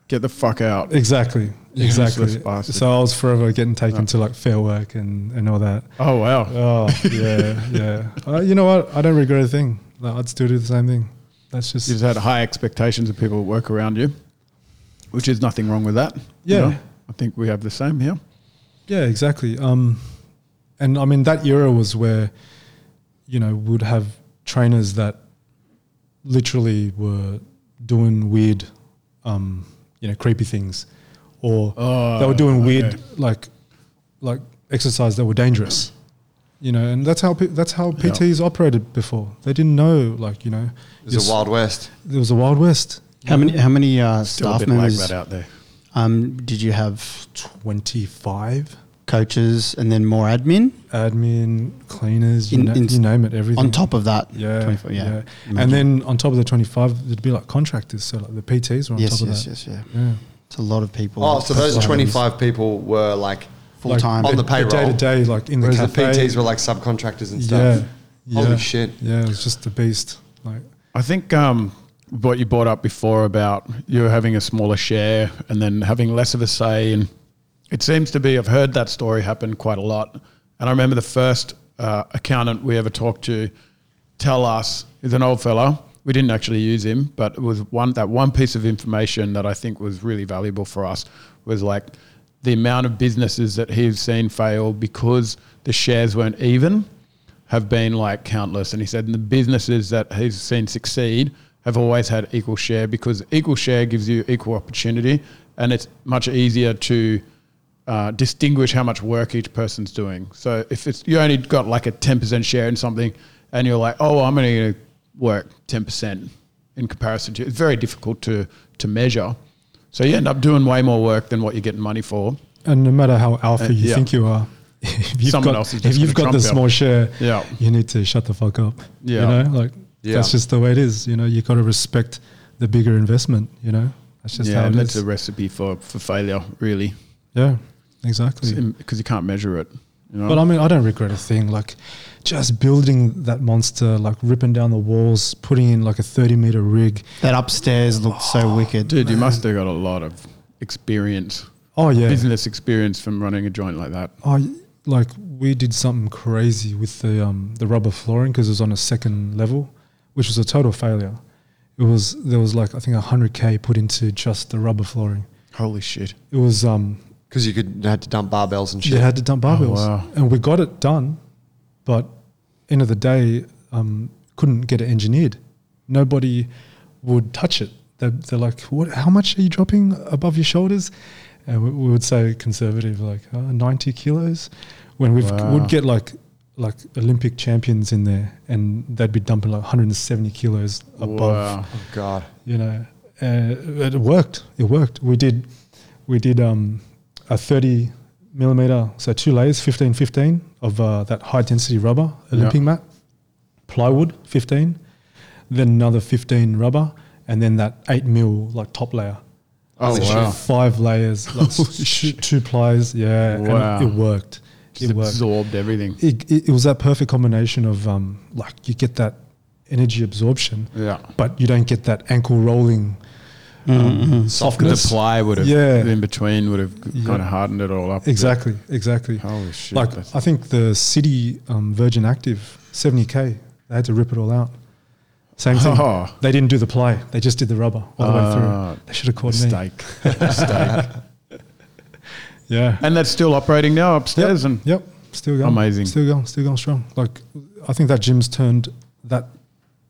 Get the fuck out. Exactly, Useless exactly. So I was forever getting taken to like fair work and and all that. Oh wow. Oh yeah, yeah. [laughs] Uh, you know what? I don't regret a thing. Like, I'd still do the same thing. That's just you've had high expectations of people work around you, which is nothing wrong with that. you Yeah. know? I think we have the same here. yeah, exactly. Um, and I mean that era was where, you know, would have trainers that literally were doing weird, um, you know, creepy things, or Oh, they were doing weird okay. like like exercise that were dangerous. You know, and that's how P- that's how Yeah. PTs operated before. They didn't know, like you know, It was a Wild West. s- There was a wild west. How many how many uh, staff bit like members out there. um, did you have Twenty five coaches and then more admin admin, cleaners, you, In- na- in- you name it, everything on top of that? Yeah, 24, yeah. yeah. And then on top of the twenty five, there'd be like contractors. So like the PTs were on yes, top of yes, that. yes, yeah. Yeah. It's a lot of people. Oh, so those That's a lot of 25 people were like full time. on the payroll. day to day, like in the Whereas cafe. the PTs were like subcontractors and stuff. yeah, Holy shit. Yeah, it was just a beast. Like I think um, what you brought up before about you having a smaller share and then having less of a say, and it seems to be. I've heard that story happen quite a lot, and I remember the first uh, accountant we ever talked to tell us he's an old fella. We didn't actually use him, but it was one that one piece of information that I think was really valuable for us was like the amount of businesses that he's seen fail because the shares weren't even have been like countless. And he said, and the businesses that he's seen succeed have always had equal share because equal share gives you equal opportunity and it's much easier to uh, distinguish how much work each person's doing. So if it's you only got like a 10% share in something and you're like, oh, I'm only going to work 10% in comparison to it's very difficult to, to measure. So you end up doing way more work than what you're getting money for. And no matter how alpha Uh, you yeah. think you are, [laughs] if you've Someone got, else is if you've got the small share, Yeah. you need to shut the fuck up. Yeah. You know, like Yeah. that's just the way it is. You know, you got to respect the bigger investment. You know, that's just yeah, how it that's is. a recipe for, for failure, really, yeah, exactly. because you can't measure it. You know? But I mean, I don't regret a thing. Like, just building that monster, like ripping down the walls, putting in like a thirty meter rig. that upstairs looked so wicked. Dude, you must have got a lot of experience, Oh yeah, business experience from running a joint like that. Oh, like we did something crazy with the um, the rubber flooring because it was on a second level, which was a total failure. It was there was like I think hundred k put into just the rubber flooring. Holy shit! It was um Because you could you had to dump barbells and shit. you had to dump barbells, wow. and we got it done, but end of the day um, couldn't get it engineered. Nobody would touch it. They're, they're like, "What? How much are you dropping above your shoulders?" And we, we would say conservative, like uh, ninety kilos. When we Wow. would get like like Olympic champions in there, and they'd be dumping like 170 kilos above Wow. Oh, God. you know, uh, it worked. It worked. We did, we did um, a 30 millimeter, so two layers, 15, 15 of uh, that high density rubber Olympic mat, plywood, 15, then another 15 rubber, and then that eight mil like top layer. Oh So wow! Five layers, [laughs] like two, plies. Yeah, Wow. it, it worked. Just It worked absorbed everything. it, it, it was that perfect combination of um, like you get that energy absorption, Yeah. but you don't get that ankle rolling um, The softness. ply would have Yeah. in between would have Yeah. kind of hardened it all up. Exactly, exactly. Holy shit! like I think the City um, Virgin Active 70k, they had to rip it all out. Same thing. Oh. They didn't do the ply; they just did the rubber all the way Ah, through. They should have called me. mistake. mistake. [laughs] Yeah. And that's still operating now upstairs. Yep. And Yep. Still going. Amazing. Still going. Still going strong. Like I think that gym's turned that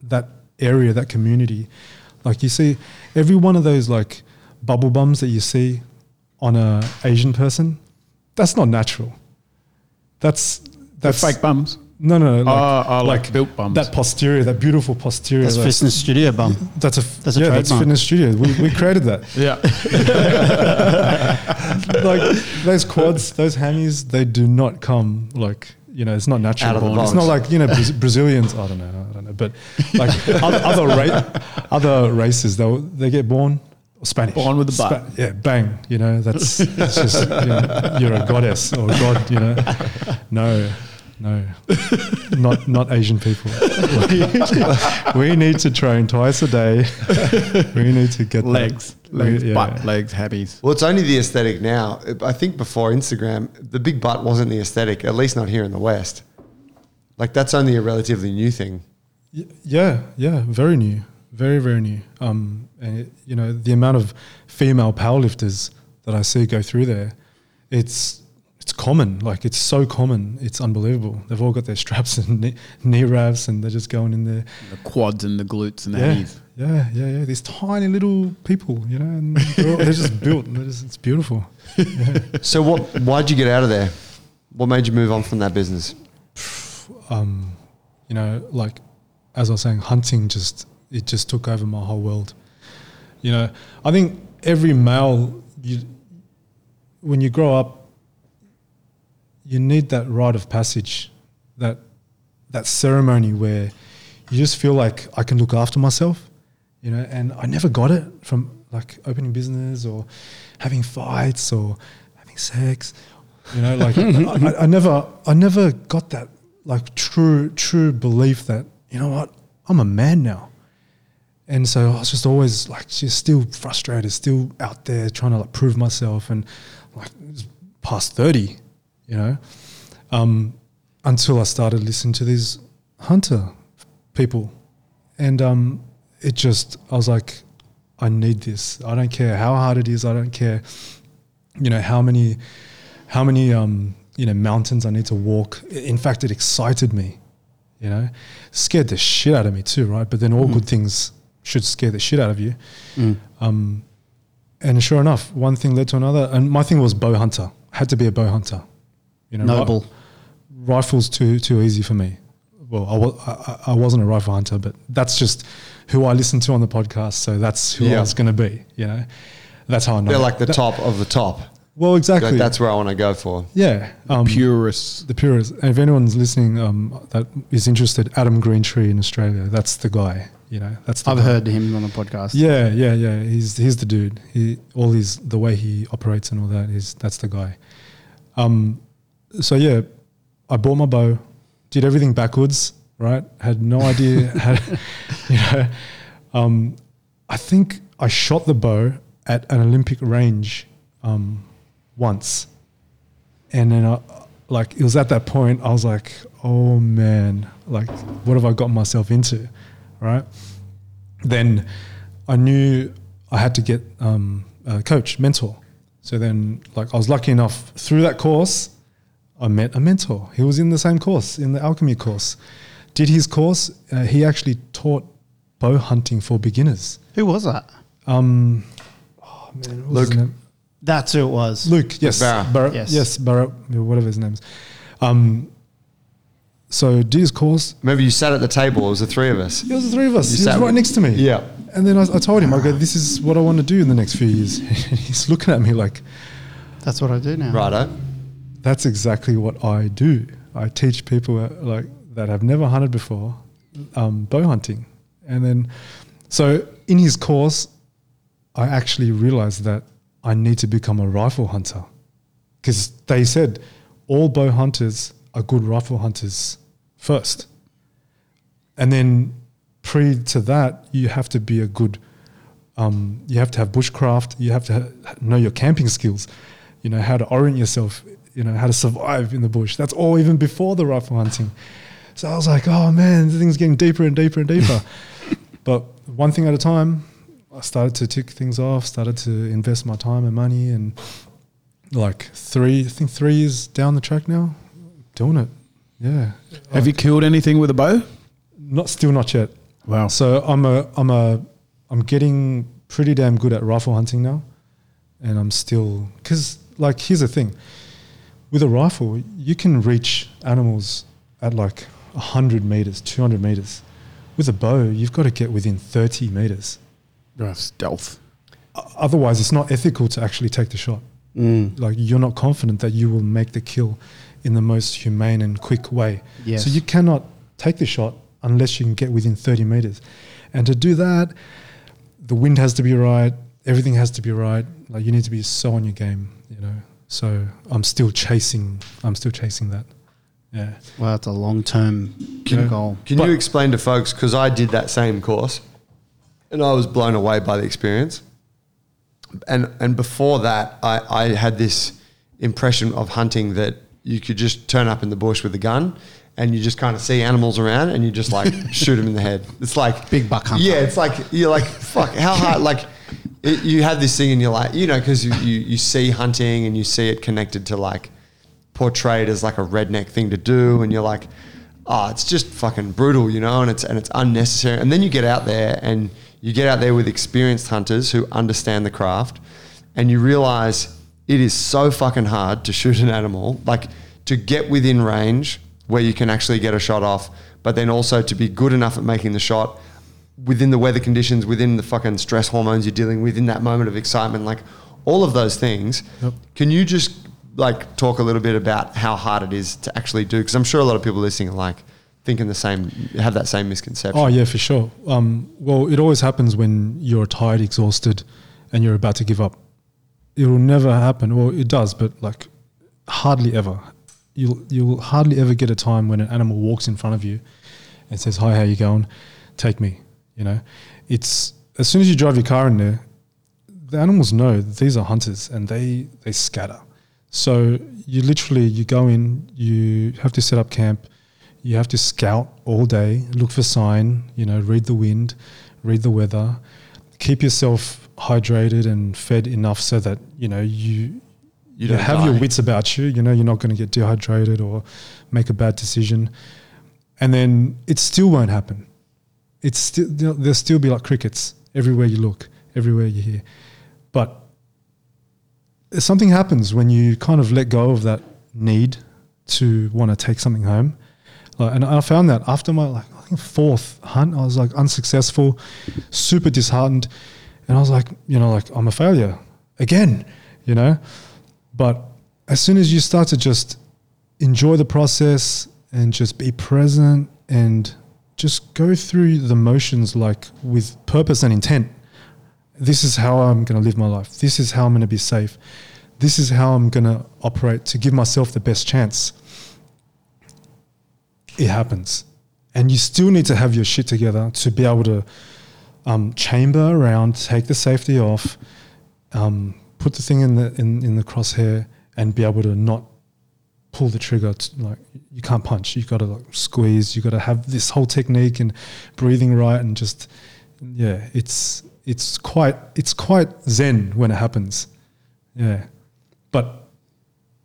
that area, that community. Like you see, every one of those like bubble bums that you see on a Asian person, that's not natural. That's that's that's fake bums. No, no, no. Ah, like, oh, oh, like, built bums. that posterior, that beautiful posterior. That's like- fitness studio bum. that's a That's a yeah, that's trademark. fitness studio. We, we created that. [laughs] yeah. [laughs] like those quads, those hammies, they do not come like you know. It's not natural. Out of the It's not like you know Braz- Brazilians. I don't know. I don't know. But [laughs] like other other, ra- other races, they they get born Spanish. Born with the butt. yeah, bang. You know that's it's just you know, you're a goddess or god. You know, no. No, not not Asian people. [laughs] we need to train twice a day. [laughs] We need to get that- legs, legs, yeah. butt, legs, habbies. Well, it's only the aesthetic now. I think before Instagram, the big butt wasn't the aesthetic, at least not here in the West. Like that's only a relatively new thing. Y- Yeah, yeah, very new, very very new. Um, and it, you know the amount of female powerlifters that I see go through there, it's it's common. Like it's so common. It's unbelievable. They've all got their [laughs] straps and knee, knee wraps, and they're just going in there. The quads and the glutes and the Yeah, knees. Yeah, yeah, yeah. These tiny little people, you know, and they're, all, they're just [laughs] built. And just, it's beautiful. So what? Why'd you get out of there? What made you move on from that business? [sighs] um, you know, like as I was saying, hunting just it just took over my whole world. You know, I think every male, you when you grow up, you need that rite of passage, that that ceremony where you just feel like I can look after myself. You know, and I never got it from like opening business or having fights or having sex. You know, like [laughs] I, I, I never, I never got that like true, true belief that you know what, I'm a man now. And so I was just always like, just still frustrated, still out there trying to like prove myself, and like past thirty, you know, um, until I started listening to these hunter people, and um, it just I was like, I need this. I don't care how hard it is. I don't care, you know, how many, how many um, you know mountains I need to walk. In fact, it excited me, you know, scared the shit out of me too, right? But then all good things should scare the shit out of you. Um, and sure enough, one thing led to another, and my thing was bow hunter. I had to be a bow hunter. You know, ri- Noble. rifles too too easy for me. Well, I, wa- I, I wasn't a rifle hunter, but that's just who I listened to on the podcast. So that's who Yeah. I was going to be. You know, that's how I know. They're like the That- top of the top. Well, exactly. Like, that's where I want to go for. yeah. Um, Purists. the purist. And if anyone's listening um, that is interested, Adam Greentree in Australia, that's the guy. You know, that's the I've guy. heard him on the podcast. Yeah, yeah, yeah. He's he's the dude. He all his the way he operates and all that is that's the guy. Um, so yeah, I bought my bow, did everything backwards. Right, had no idea [laughs] how. You know, um, I think I shot the bow at an Olympic range um, once, and then I, like it was at that point I was like, oh man, like what have I got myself into, right? then I knew I had to get um, a coach, mentor. So then, like, I was lucky enough through that course, I met a mentor. He was in the same course, in the alchemy course. Did his course. Uh, he actually taught bow hunting for beginners. Who was that? Um, oh man, what was his Luke. name? That's who it was. Luke, yes, Barra. Barra, Yes. yes, Barra, whatever his name is. Um, so did his course. Remember, you sat at the table. It was the three of us. It was the three of us. You he was sat right with- next to me. Yeah. And then I, I told him, I go, this is what I want to do in the next few years. [laughs] He's looking at me like, That's what I do now. Righto. That's exactly what I do. I teach people uh, like that have never hunted before um, bow hunting. And then, so in his course, I actually realized that I need to become a rifle hunter because they said all bow hunters are good rifle hunters first. And then pre to that, you have to be a good, um, you have to have bushcraft, you have to ha- know your camping skills, you know, how to orient yourself, you know, how to survive in the bush. That's all even before the rifle hunting. So I was like, oh man, this thing's getting deeper and deeper and deeper. [laughs] but one thing at a time, I started to tick things off, started to invest my time and money, and like three, I think three years down the track now, doing it. Yeah, Have you killed anything with a bow? not still not yet. Wow. So I'm a I'm a I'm getting pretty damn good at rifle hunting now, and I'm still because like here's the thing, with a rifle you can reach animals at like hundred meters, two hundred meters. With a bow, you've got to get within thirty meters. Uh, stealth. Otherwise, it's not ethical to actually take the shot. Mm. Like you're not confident that you will make the kill in the most humane and quick way. Yes. So you cannot take the shot unless you can get within 30 meters. And to do that, the wind has to be right, everything has to be right. Like you need to be so on your game, you know. So I'm still chasing I'm still chasing that. Yeah. Well, that's a long term Yeah. goal. Can But- you explain to folks? Because I did that same course, and I was blown away by the experience. And and before that, I, I had this impression of hunting that you could just turn up in the bush with a gun, and you just kind of see animals around, and you just like [laughs] shoot them in the head. It's like Big buck hunter. Yeah, it's like you're like fuck. How hard? Like it, you have this thing, and you're like, you know, because you, you you see hunting and you see it connected to like portrayed as like a redneck thing to do, and you're like, oh, it's just fucking brutal, you know, and it's and it's unnecessary. And then you get out there and you get out there with experienced hunters who understand the craft, and you realize it is so fucking hard to shoot an animal, like to get within range where you can actually get a shot off, but then also to be good enough at making the shot within the weather conditions, within the fucking stress hormones you're dealing with, in that moment of excitement, like all of those things. Yep. Can you just like talk a little bit about how hard it is to actually do? Because I'm sure a lot of people listening are like thinking the same, have that same misconception. Oh yeah, for sure. Um, well, it always happens when you're tired, exhausted, and you're about to give up. It will never happen. Well, it does, but like hardly ever. You'll you'll hardly ever get a time when an animal walks in front of you and says, "Hi, how you going? Take me." You know, it's as soon as you drive your car in there, the animals know that these are hunters and they they scatter. So you literally you go in, you have to set up camp, you have to scout all day, look for sign, you know, read the wind, read the weather, keep yourself hydrated and fed enough so that you know you You you don't have your wits about you. You know, you're not going to get dehydrated or make a bad decision, and then it still won't happen. It's still there'll there'll still be like crickets everywhere you look, everywhere you hear, but something happens when you kind of let go of that need to want to take something home. Like, and I found that after my like I think fourth hunt, I was like unsuccessful, super disheartened, and I was like, you know, like I'm a failure again, you know. But as soon as you start to just enjoy the process and just be present and just go through the motions like with purpose and intent, this is how I'm going to live my life. This is how I'm going to be safe. This is how I'm going to operate to give myself the best chance. It happens. And you still need to have your shit together to be able to um, chamber around, take the safety off, um, put the thing in the in, in the crosshair, and be able to not pull the trigger. To, like you can't punch. You've got to like squeeze. You've got to have this whole technique and breathing right, and just yeah, it's it's quite it's quite zen when it happens. Yeah, but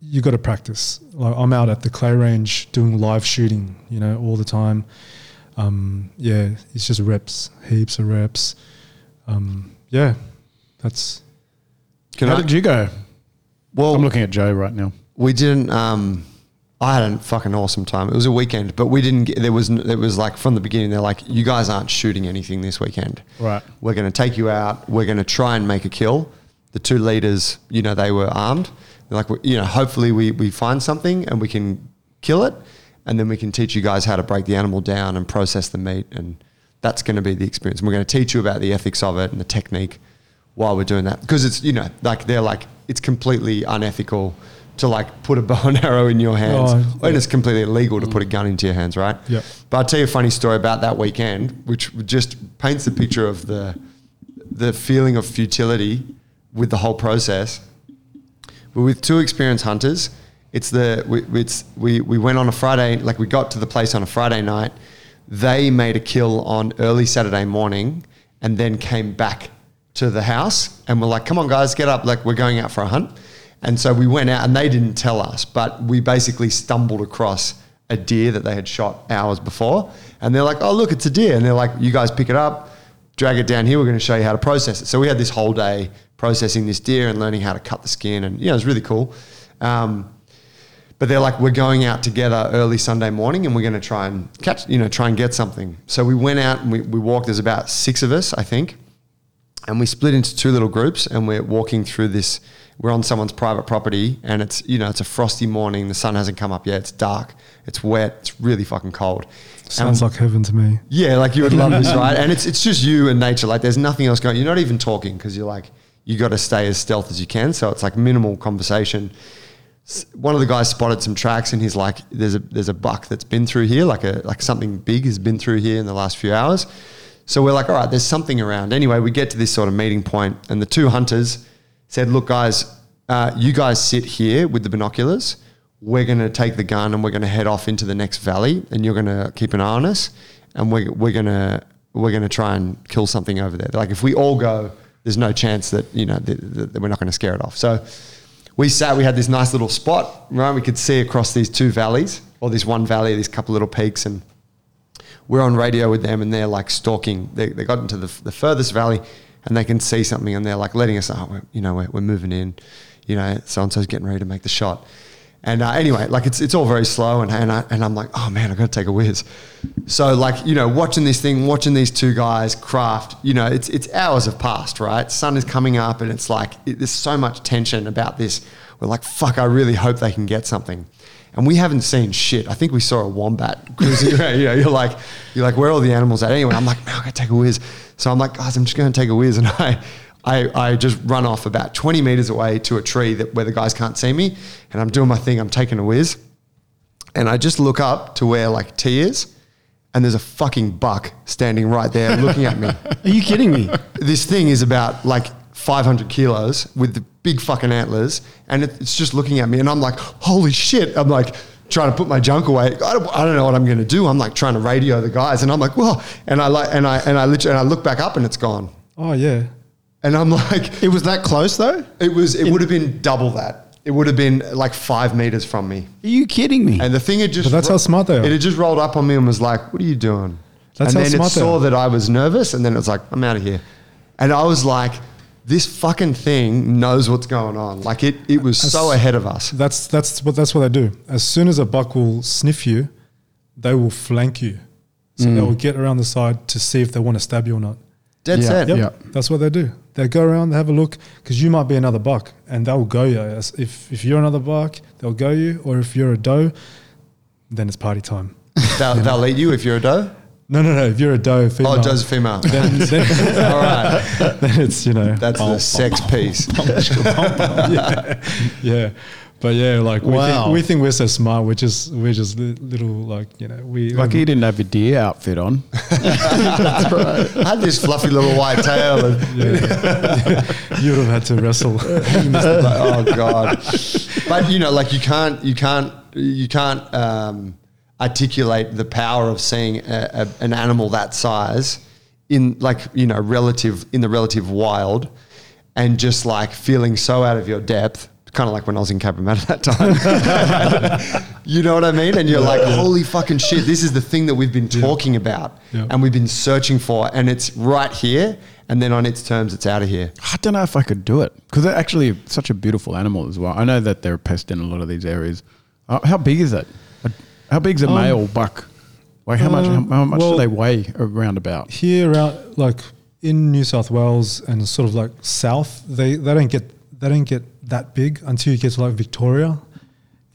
you got to practice. Like I'm out at the clay range doing live shooting, you know, all the time. Um, yeah, it's just reps, heaps of reps. Um, yeah, that's Can How I, did you go? well, I'm looking at Joe right now. We didn't. Um, I had a fucking awesome time. It was a weekend, but we didn't. Get, there was. It was like from the beginning. They're like, you guys aren't shooting anything this weekend. Right. We're going to take you out. We're going to try and make a kill. The two leaders, you know, they were armed. They're like, you know, hopefully we we find something and we can kill it, and then we can teach you guys how to break the animal down and process the meat, and that's going to be the experience. And we're going to teach you about the ethics of it and the technique while we're doing that because it's you know like they're like it's completely unethical to like put a bow and [laughs] arrow in your hands Oh, and it's completely illegal to put a gun into your hands right Yep. but i'll tell you a funny story about that weekend which just paints the picture of the the feeling of futility with the whole process we're with two experienced hunters. It's the we, it's we we went on a Friday, like we got to the place on a Friday night. They made a kill on early Saturday morning, and then came back to the house and we're like, "Come on, guys, get up! Like we're going out for a hunt." And so we went out, and they didn't tell us, but we basically stumbled across a deer that they had shot hours before, and they're like, "Oh, look, it's a deer!" And they're like, "You guys pick it up." drag it down here. We're going to show you how to process it. So we had this whole day processing this deer and learning how to cut the skin, and you know, it was really cool. Um, but they're like, we're going out together early Sunday morning, and we're going to try and catch, you know, try and get something. So we went out and we, we walked. There's about six of us, I think, and we split into two little groups, and we're walking through this. We're on someone's private property, and it's you know, it's a frosty morning. The sun hasn't come up yet. It's dark. It's wet. It's really fucking cold. sounds And- like heaven to me. yeah, like you would love this, [laughs] right? And it's it's just you and nature. Like there's nothing else going. You're not even talking because you're like you got to stay as stealth as you can. So it's like minimal conversation. One of the guys spotted some tracks, and he's like, "There's a there's a buck that's been through here, like a like something big has been through here in the last few hours." So we're like, "All right, there's something around." Anyway, we get to this sort of meeting point, and the two hunters said, "Look, guys, uh, you guys sit here with the binoculars." we're going to take the gun and we're going to head off into the next valley and you're going to keep an eye on us and we're, we're going to we're going to try and kill something over there like if we all go there's no chance that you know that, we're not going to scare it off so we sat. We had this nice little spot, right? We could see across these two valleys, or this one valley, these couple little peaks, and we're on radio with them, and they're like stalking. They, they got into the, the furthest valley, and they can see something, and they're like letting us know, oh, you know, we're, we're moving in, you know, so and so's getting ready to make the shot. And uh, anyway, like it's it's all very slow, and and, I, and I'm like, oh man, I got to take a whiz. So like you know, watching this thing, watching these two guys craft, you know, it's it's hours have passed, right? Sun is coming up, and it's like it, there's so much tension about this. We're like, fuck, I really hope they can get something. And we haven't seen shit. I think we saw a wombat [laughs] cruising around. You know, you're like, you're like, where are all the animals at? Anyway, I'm like, man, I gotta take a whiz. So I'm like, guys, I'm just gonna take a whiz, and [laughs] I I, I just run off about 20 meters away to a tree that where the guys can't see me, and I'm doing my thing. I'm taking a whiz, and I just look up to where like T is, and there's a fucking buck standing right there looking at me. [laughs] Are you kidding me? This thing is about like 500 kilos with the big fucking antlers, and it, it's just looking at me, and I'm like, holy shit! I'm like trying to put my junk away. I don't, I don't know what I'm going to do. I'm like trying to radio the guys, and I'm like, well, and I like, and I and I literally, and I look back up, and it's gone. Oh yeah. And I'm like, It was that close though? it was, it would have been double that. It would have been like five meters from me. Are you kidding me? And the thing had just, But that's how smart they are. It had just rolled up on me and was like, what are you doing? That's and how then smart it saw that I was nervous and then it was like, I'm out of here. And I was like, this fucking thing knows what's going on. Like it, it was so ahead of us. That's that's what that's what they do. As soon as a buck will sniff you, they will flank you. So they mm. will get around the side to see if they want to stab you or not. Dead Yeah. set. Yep, Yeah. that's what they do. They go around, they have a look, because you might be another buck, and they'll go you. If if you're another buck, they'll go you, or if you're a doe, then it's party time. They'll, they'll eat you if you're a doe. No, no, no. If you're a doe, female, Oh, doe's a female. then, then, [laughs] All right. [laughs] then it's you know That's the sex piece. [laughs] yeah, yeah. But yeah, like we, Wow. think, we think we're so smart. We're just we're just little like you know we Lucky he didn't have a deer outfit on. I had this fluffy little white tail. And, you would have had to wrestle. Oh god! But you know, like you can't, you can't, you can't um, articulate the power of seeing a, a, an animal that size in, like you know, relative in the relative wild, and just like feeling so out of your depth. Kind of like when I was in Cabramatta that time. [laughs] you know what I mean? And you're like, holy fucking shit! This is the thing that we've been talking about, Yeah. and we've been searching for, and it's right here. And then on its terms, it's out of here. I don't know if I could do it because they're actually such a beautiful animal as well. I know that they're a pest in a lot of these areas. Uh, how big is it? Uh, How big's a Um, male buck? Like how much? How, how much do they weigh around about? Here out like in New South Wales and sort of like south, they, they don't get they don't get that big until you get to like Victoria.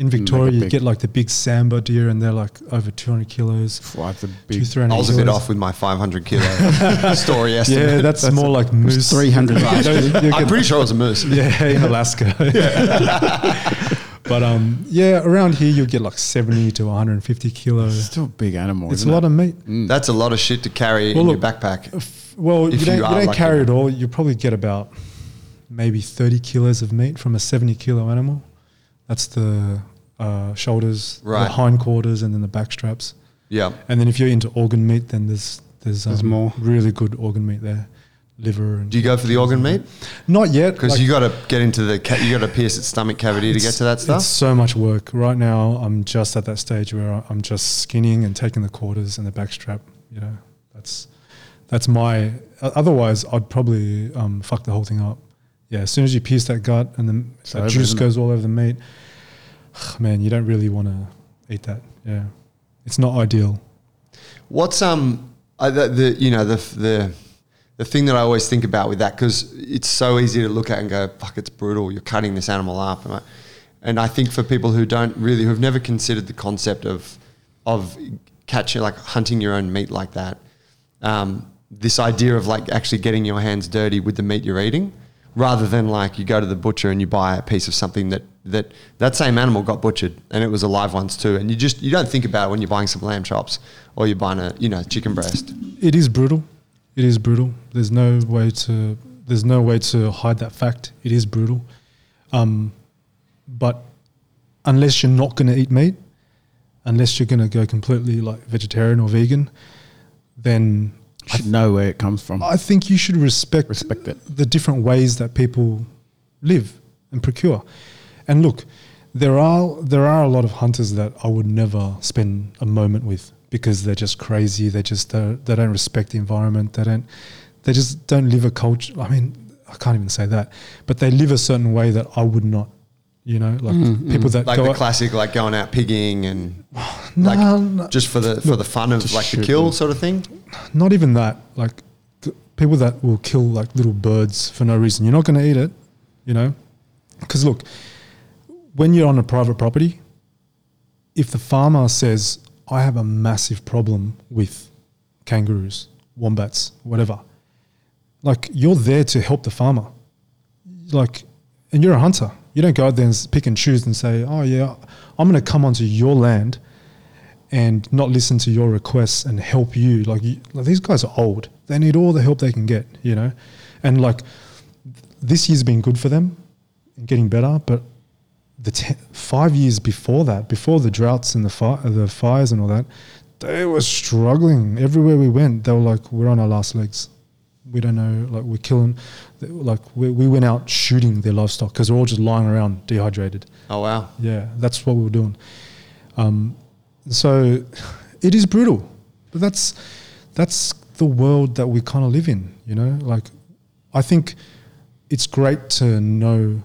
In Victoria, you get like the big sambar deer, and they're like over 200 kilos, Wow, that's a two, I was a bit off with my 500 kilo [laughs] story estimate. Yeah, that's, more like moose. 300 You don't- I'm pretty sure it was a moose. Yeah, in Alaska. [laughs] [laughs] but um, yeah, around here you'll get like 70 to 150 kilos. Still a big animal. It's a isn't lot it? of meat. That's a lot of shit to carry Well, in look, your backpack. F- Well, If you don't, you you don't carry it all. You probably get about maybe 30 kilos of meat from a 70 kilo animal. That's the uh, shoulders, Right. the hindquarters, and then the back straps. Yeah. And then if you're into organ meat, then there's there's, um, There's more. really good organ meat there, liver and Do you go for the organ meat? not yet Because like- you got to get into the, ca- you got to pierce its stomach cavity to get to that stuff. It's so much work. Right now, I'm just at that stage where I'm just skinning and taking the quarters and the backstrap. You know, that's that's my. Otherwise, I'd probably um, fuck the whole thing up. Yeah, as soon as you pierce that gut and the It's that over, juice goes all over the meat, man, you don't really want to eat that. Yeah, it's not ideal. What's um uh, the, the you know the the the thing that I always think about with that because it's so easy to look at and go fuck it's brutal. You're cutting this animal up. And I, and I think for people who don't really who've never considered the concept of of catching like hunting your own meat like that um, this idea of like actually getting your hands dirty with the meat you're eating rather than like you go to the butcher and you buy a piece of something that that that same animal got butchered and it was alive once too and you just you don't think about it when you're buying some lamb chops or you're buying a you know chicken breast. It is brutal. It is brutal. There's no way to there's no way to hide that fact. It is brutal. Um, but unless you're not going to eat meat, unless you're going to go completely like vegetarian or vegan, then You should know where it comes from. I think you should respect Respect it. the different ways that people live and procure. And look, there are there are a lot of hunters that I would never spend a moment with because they're just crazy. They just uh, they don't respect the environment. They don't they just don't live a culture. I mean, I can't even say that, but they live a certain way that I would not. You know, like people that Like go the out- classic, like going out pigging and [sighs] No, like no. just for the for the fun of Just like the shooting. kill sort of thing. not even that. Like th- people that will kill like little birds for no reason. You're not going to eat it, you know. Because look, when you're on a private property, if the farmer says, "I have a massive problem with kangaroos, wombats, whatever," like you're there to help the farmer. Like, and you're a hunter. You don't go out there and pick and choose and say, "Oh yeah, I'm going to come onto your land." and not listen to your requests and help you. Like, you, like these guys are old; they need all the help they can get, you know. And like this year's been good for them in getting better, but the te- five years before that, before the droughts and the fi- the fires and all that, they were struggling everywhere we went. They were like, "We're on our last legs. We don't know. Like, we're killing. Like, we, we went out shooting their livestock because they're all just lying around dehydrated." Oh wow. Yeah, that's what we were doing. Um, so it is brutal, but that's that's the world that we kind of live in. You know, like I think it's great to know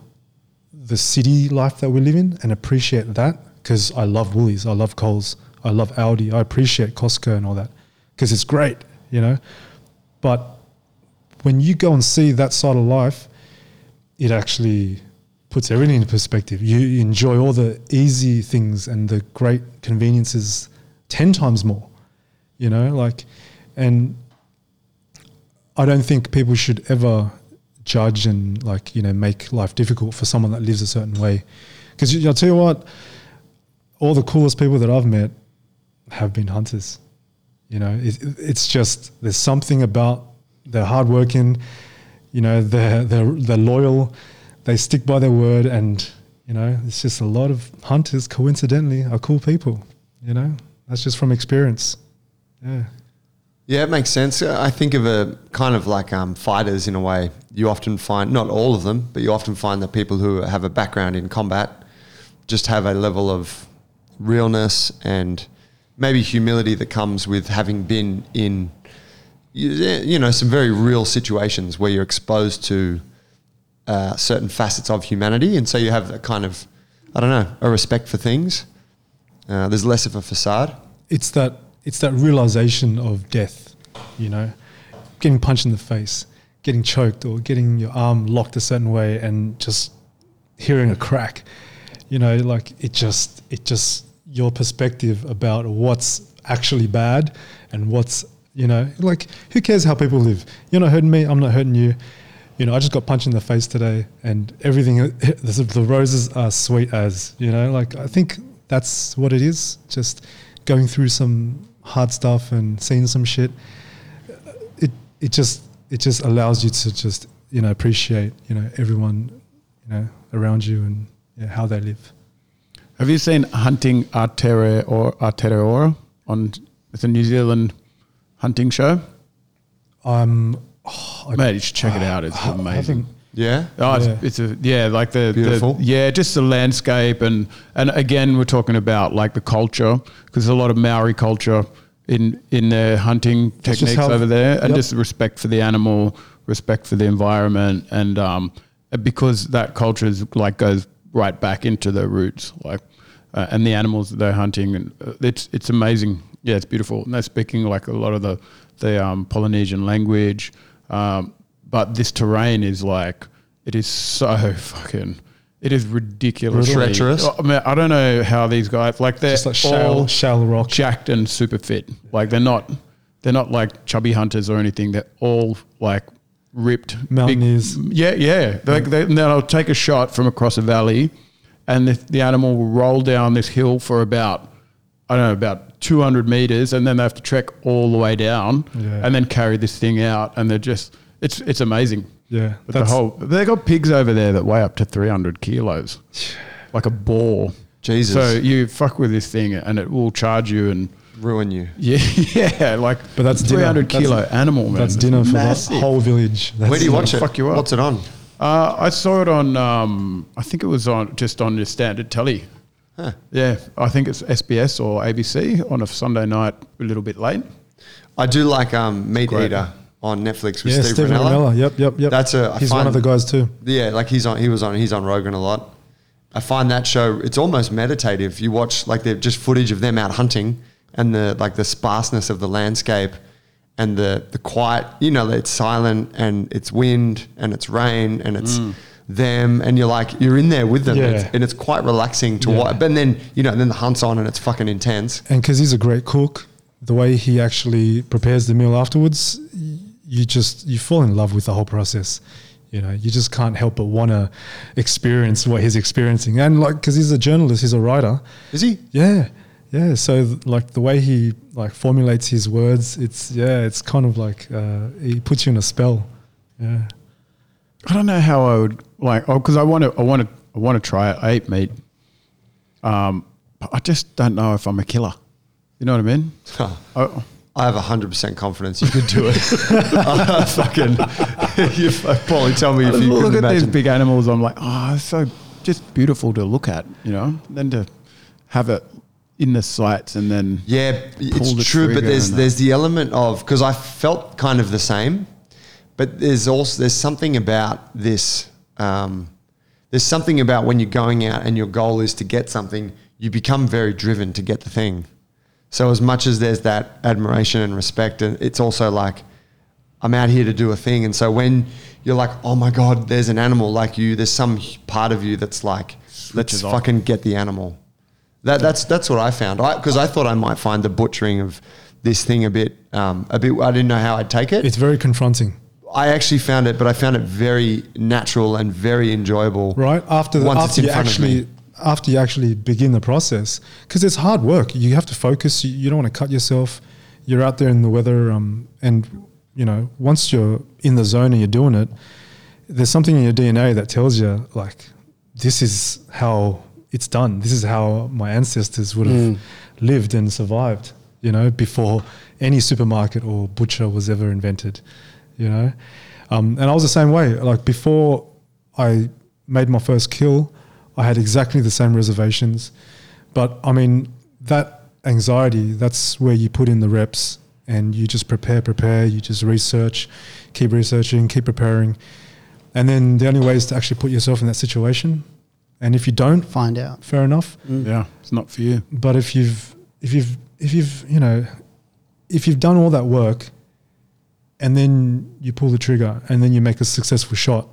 the city life that we live in and appreciate that because I love Woolies, I love Coles, I love Aldi, I appreciate Costco and all that because it's great. You know, but when you go and see that side of life, it actually puts everything into perspective. You enjoy all the easy things and the great conveniences 10 times more, you know, like, and I don't think people should ever judge and like, you know, make life difficult for someone that lives a certain way. Because I'll tell you what, all the coolest people that I've met have been hunters. You know, it, it's just there's something about they're hardworking, you know, they're they're they're loyal, they stick by their word, and you know, it's just a lot of hunters. Coincidentally, are cool people. You know, that's just from experience. Yeah, Yeah, it makes sense. I think of a kind of like um, fighters in a way. You often find, not all of them, but you often find that people who have a background in combat just have a level of realness and maybe humility that comes with having been in, you you know, some very real situations where you're exposed to uh, certain facets of humanity. And so you have a kind of, I don't know, a respect for things. Uh, there's less of a facade. it's that it's that realization of death. You know, getting punched in the face, getting choked, or getting your arm locked a certain way, and just hearing a crack. You know, like it just it just your perspective about what's actually bad and what's you know like who cares how people live you're not hurting me i'm not hurting you you know i just got punched in the face today and everything [laughs] the, the roses are sweet as you know like i think that's what it is just going through some hard stuff and seeing some shit it it just it just allows you to just you know appreciate you know everyone you know around you and yeah, how they live Have you seen Hunting Aotearoa or Aotearoa on it's a New Zealand hunting show? um oh, Mate, you should check it out. It's I amazing. Haven't- Yeah. Oh, it's, Yeah. it's a yeah, like the, Beautiful. the yeah, just the landscape and and again we're talking about like the culture because there's a lot of Maori culture in in their hunting That's techniques how- over there and Yep. just respect for the animal, respect for the environment, and um because that culture is like goes right back into their roots, like uh, and the animals that they're hunting and uh, it's it's amazing. Yeah, it's beautiful. And they're speaking like a lot of the the um, Polynesian language. Um, but this terrain is like it is so fucking it is ridiculous Treacherous. I, mean, I don't know how these guys like they're just like shale all shale rock jacked and super fit like they're not they're not like chubby hunters or anything they're all like ripped big- Mountaineers. yeah yeah like they, and then I'll take a shot from across a valley and the, the animal will roll down this hill for about I don't know about 200 meters and then they have to trek all the way down Yeah. and then carry this thing out and they're just it's it's amazing yeah but the whole they got pigs over there that weigh up to 300 kilos [sighs] like a boar Jesus. so you fuck with this thing and it will charge you and ruin you. [laughs] yeah yeah like But that's dinner. 300 That's- kilo animal man that's dinner for massive. the whole village That's Where do you watch it? fuck you up. What's it on? Uh, I saw it on. Um, I think it was on just on your standard telly. Huh. Yeah, I think it's SBS or ABC on a Sunday night, a little bit late. I do like um, Meat Great. Eater on Netflix with yeah, Steve, Steve Rinella. Rinella. Yep, yep, yep. That's a- I He's one of the guys too. Yeah, like he's on. He was on. He's on Rogan a lot. I find that show. It's almost meditative. You watch like they're just footage of them out hunting and the like the sparseness of the landscape and the the quiet. You know, it's silent and it's wind and it's rain and it's mm. them and you're like you're in there with them Yeah. It's- and it's quite relaxing to Yeah. watch. But then you know, then the hunt's on and it's fucking intense. And because he's a great cook, the way he actually prepares the meal afterwards, y- you just you fall in love with the whole process. You know, you just can't help but want to experience what he's experiencing. And like, because he's a journalist, he's a writer. Is he? Yeah, yeah. So th- like the way he like formulates his words, it's yeah, it's kind of like uh, he puts you in a spell. Yeah. I don't know how I would like. Oh, because I want to. I want to. I want to try it. I eat meat. Um, but I just don't know if I'm a killer. You know what I mean? Oh, I, I have hundred percent confidence you could do it. [laughs] Uh, fucking, [laughs] you probably tell me if you look at these big animals. I'm like, oh, it's so just beautiful to look at. You know, then to have it in the sights and then Yeah, pull it's the true, but there's there's the element of because I felt kind of the same, but there's also there's something about this. Um, there's something about when you're going out and your goal is to get something, you become very driven to get the thing. So as much as there's that admiration and respect, and it's also like I'm out here to do a thing. And so when you're like, oh my god, there's an animal like you, there's some part of you that's like, let's off. fucking get the animal. That, that's that's what I found. Because I, thought I might find the butchering of this thing a bit um, a bit. I didn't know how I'd take it. It's very confronting, I actually found it, but I found it very natural and very enjoyable. right? After the, Once it's after in you front of me. actually after you actually begin the process, because it's hard work. You have to focus. You, you don't want to cut yourself. You're out there in the weather, um, and you know once you're in the zone and you're doing it, there's something in your DNA that tells you like this is how it's done. This is how my ancestors would have lived and survived. You know, before any supermarket or butcher was ever invented. You know, um, and I was the same way. Like before I made my first kill, I had exactly the same reservations. But I mean, that anxiety, that's where you put in the reps and you just prepare, prepare, you just research, keep researching, keep preparing. And then the only way is to actually put yourself in that situation. And if you don't, Find out. fair enough. Mm. yeah, it's not for you. But if you've if you've if you've you know if you've done all that work and then you pull the trigger and then you make a successful shot,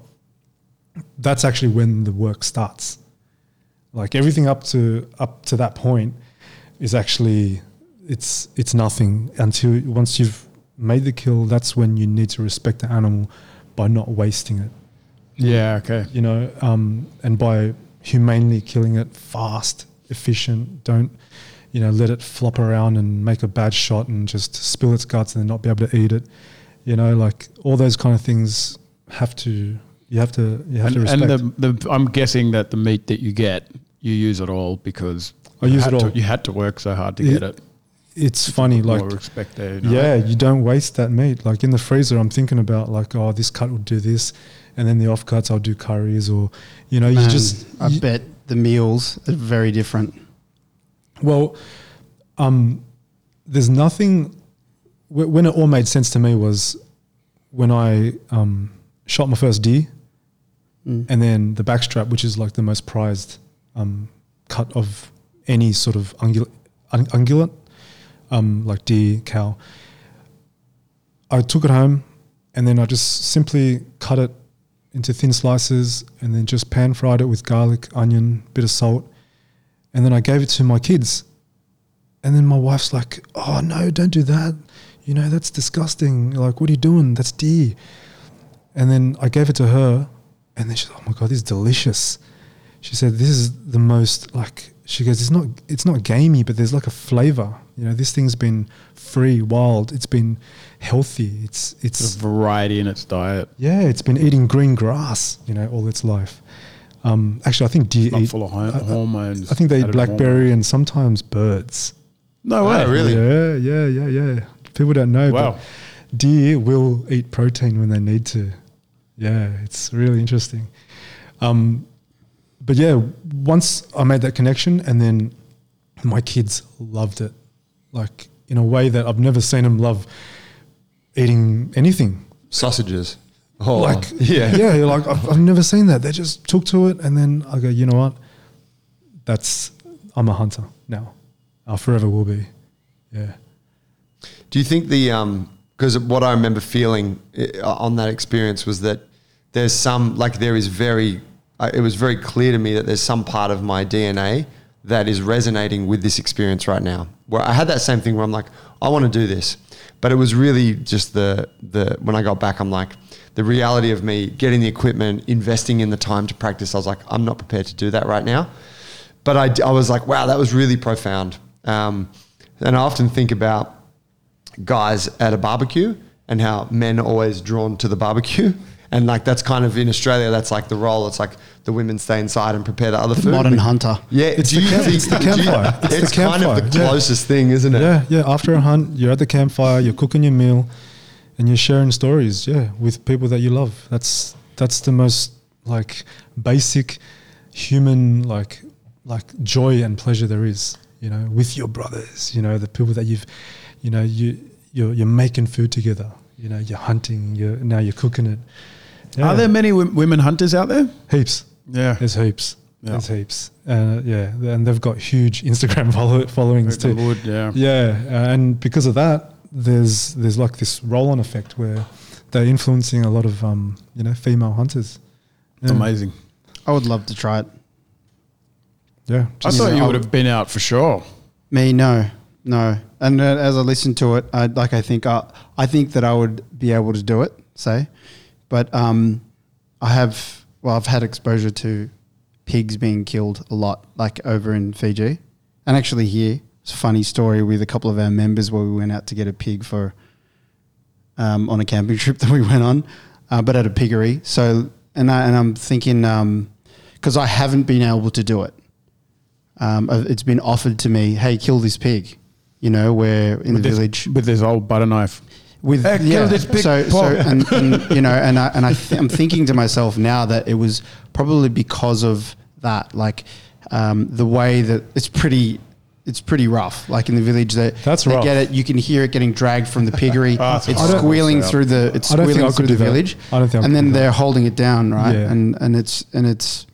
that's actually when the work starts. Like everything up to up to that point is actually it's it's nothing until once you've made the kill. That's when you need to respect the animal by not wasting it Yeah. Okay. you know, um, and by humanely killing it fast, efficient, don't, you know, let it flop around and make a bad shot and just spill its guts and then not be able to eat it. You know, like all those kind of things have to, you have to, you have And, to respect. and the, the I'm guessing that the meat that you get, you use it all because I you use had it to- all. you had to work so hard to Yeah, get it. it's funny, like, More respect there. you know? yeah, you don't waste that meat. Like in the freezer, I'm thinking about like, oh, this cut would do this, and then the off cuts I'll do curries or, you know, you just. I you- bet the meals are very different. Well, um, there's nothing. When it all made sense to me was when I um, shot my first deer, Mm. and then the backstrap, which is like the most prized um, cut of any sort of ungul- un- ungulate, um, like deer, cow. I took it home, and then I just simply cut it into thin slices, and then just pan fried it with garlic, onion, bit of salt, and then I gave it to my kids. And then my wife's like, "Oh no, don't do that. You know that's disgusting. Like, what are you doing? That's deer." And then I gave it to her, and then she's, like, "Oh my god, this is delicious." She said, "This is the most like." She goes, "It's not. It's not gamey, but there's like a flavor. You know, this thing's been free, wild. It's been healthy. It's it's There's variety in its diet. yeah, it's been eating green grass. You know, all its life. Um, actually, I think deer Not eat. full of hor- I- I- hormones. I think they eat added blackberry and sometimes birds. No Oh, way. really? Yeah, yeah, yeah, yeah. People don't know, Wow. but deer will eat protein when they need to. Yeah, it's really interesting. Um, but yeah, once I made that connection, and then my kids loved it, like in a way that I've never seen them love eating anything. Sausages. Oh, like [laughs] yeah. yeah, you're like I've, I've never seen that. They just took to it, and then I go, you know what? That's I'm a hunter now. I forever will be. Yeah. Do you think the um because what I remember feeling uh, on that experience was that there's some like there is very it was very clear to me that there's some part of my DNA that is resonating with this experience right now. Where I had that same thing where I'm like I want to do this, but it was really just the the when I got back I'm like the reality of me getting the equipment, investing in the time to practice. I was like I'm not prepared to do that right now. But I, I was like, wow, that was really profound. Um, and I often think about guys at a barbecue and how men are always drawn to the barbecue. [laughs] And like that's kind of in Australia, that's like the role. It's like the women stay inside and prepare the other food. Modern hunter. Yeah, It's do the camp- think- it's the do you- campfire. It's It's, the kind of the campfire, yeah. closest thing, isn't it? Yeah, yeah. After a hunt, you're at the campfire, you're cooking your meal, and you're sharing stories. Yeah, with people that you love. That's that's the most like basic human like like joy and pleasure there is. You know, with your brothers. You know, the people that you've, you know, you you're, you're making food together. You know, you're hunting. You're now you're cooking it. Yeah. Are there many w- women hunters out there? heaps? Yeah. There's heaps. Yeah. There's heaps. Uh, yeah, and they've got huge Instagram [laughs] follow- followings too. Wood, yeah. Yeah, uh, and because of that, there's there's like this roll-on effect where they're influencing a lot of um, you know female hunters. It's Yeah. amazing. I would love to try it. Yeah, I just- thought you know, would have been out for sure. Me, no, no. And uh, as I listen to it, I like. I think I, I think that I would be able to do it. Say, but um, I have. Well, I've had exposure to pigs being killed a lot, like over in Fiji, and actually here. It's a funny story with a couple of our members where we went out to get a pig for um, on a camping [laughs] trip that we went on, uh, but at a piggery. So, and I and I'm thinking because I haven't been able to do it. Um, uh, it's been offered to me, hey, kill this pig. You know, where in with the this, village with this old butter knife. With Hey, kill this pig, So, so and, and [laughs] you know, and I and I th- I'm thinking to myself now that it was probably because of that, like um, the way that it's pretty. It's pretty rough. Like in the village, that That's they rough. get it. You can hear it getting dragged from the piggery. [laughs] Ah, it's it's squealing through the. It's I don't think squealing through the village. I don't think I And could then do that. they're holding it down, right? Yeah. And and it's and it's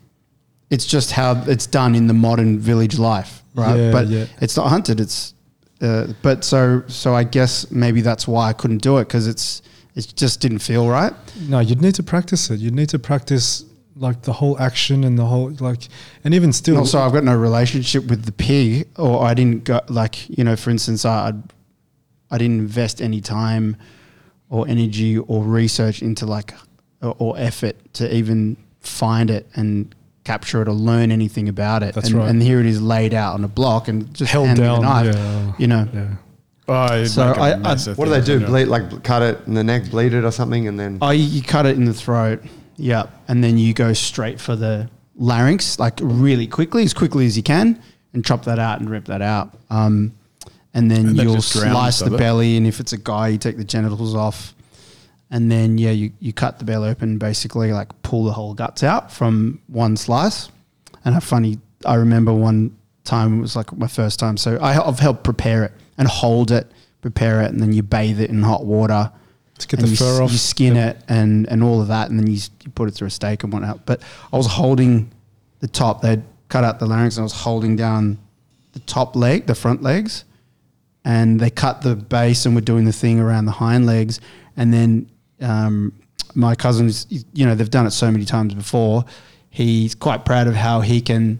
it's just how it's done in the modern village life, right? Yeah, but yeah. it's not hunted. It's uh, but so so I guess maybe that's why I couldn't do it because it's it just didn't feel right. no, you'd need to practice it. You'd need to practice like the whole action and the whole like, and even still, And also, I've got no relationship with the pig, or I didn't go like you know, for instance, I I'd, I didn't invest any time or energy or research into like or, or effort to even find it and capture it or learn anything about it. That's and, right. And here it is laid out on a block and just held hand me down. knife, yeah, You know, yeah. Oh, So make a I- I- massive What do they do? Bleed like cut it in the neck, bleed it or something, and then Oh, you, you cut it in the throat. Yeah. And then you go straight for the larynx, like really quickly, as quickly as you can, and chop that out and rip that out. Um, and then And you'll slice the belly. And if it's a guy, you take the genitals off. And then, yeah, you, you cut the bell open, basically, like pull the whole guts out from one slice. And a funny, I remember one time, it was like my first time. So I, I've helped prepare it and hold it, prepare it, and then you bathe it in hot water To get the you, fur off. You skin it and and all of that, and then you, you put it through a steak and whatnot. But I was holding the top. They'd cut out the larynx, and I was holding down the top leg, the front legs, and they cut the base and were doing the thing around the hind legs, and then um, my cousins, you know, they've done it so many times before. He's quite proud of how he can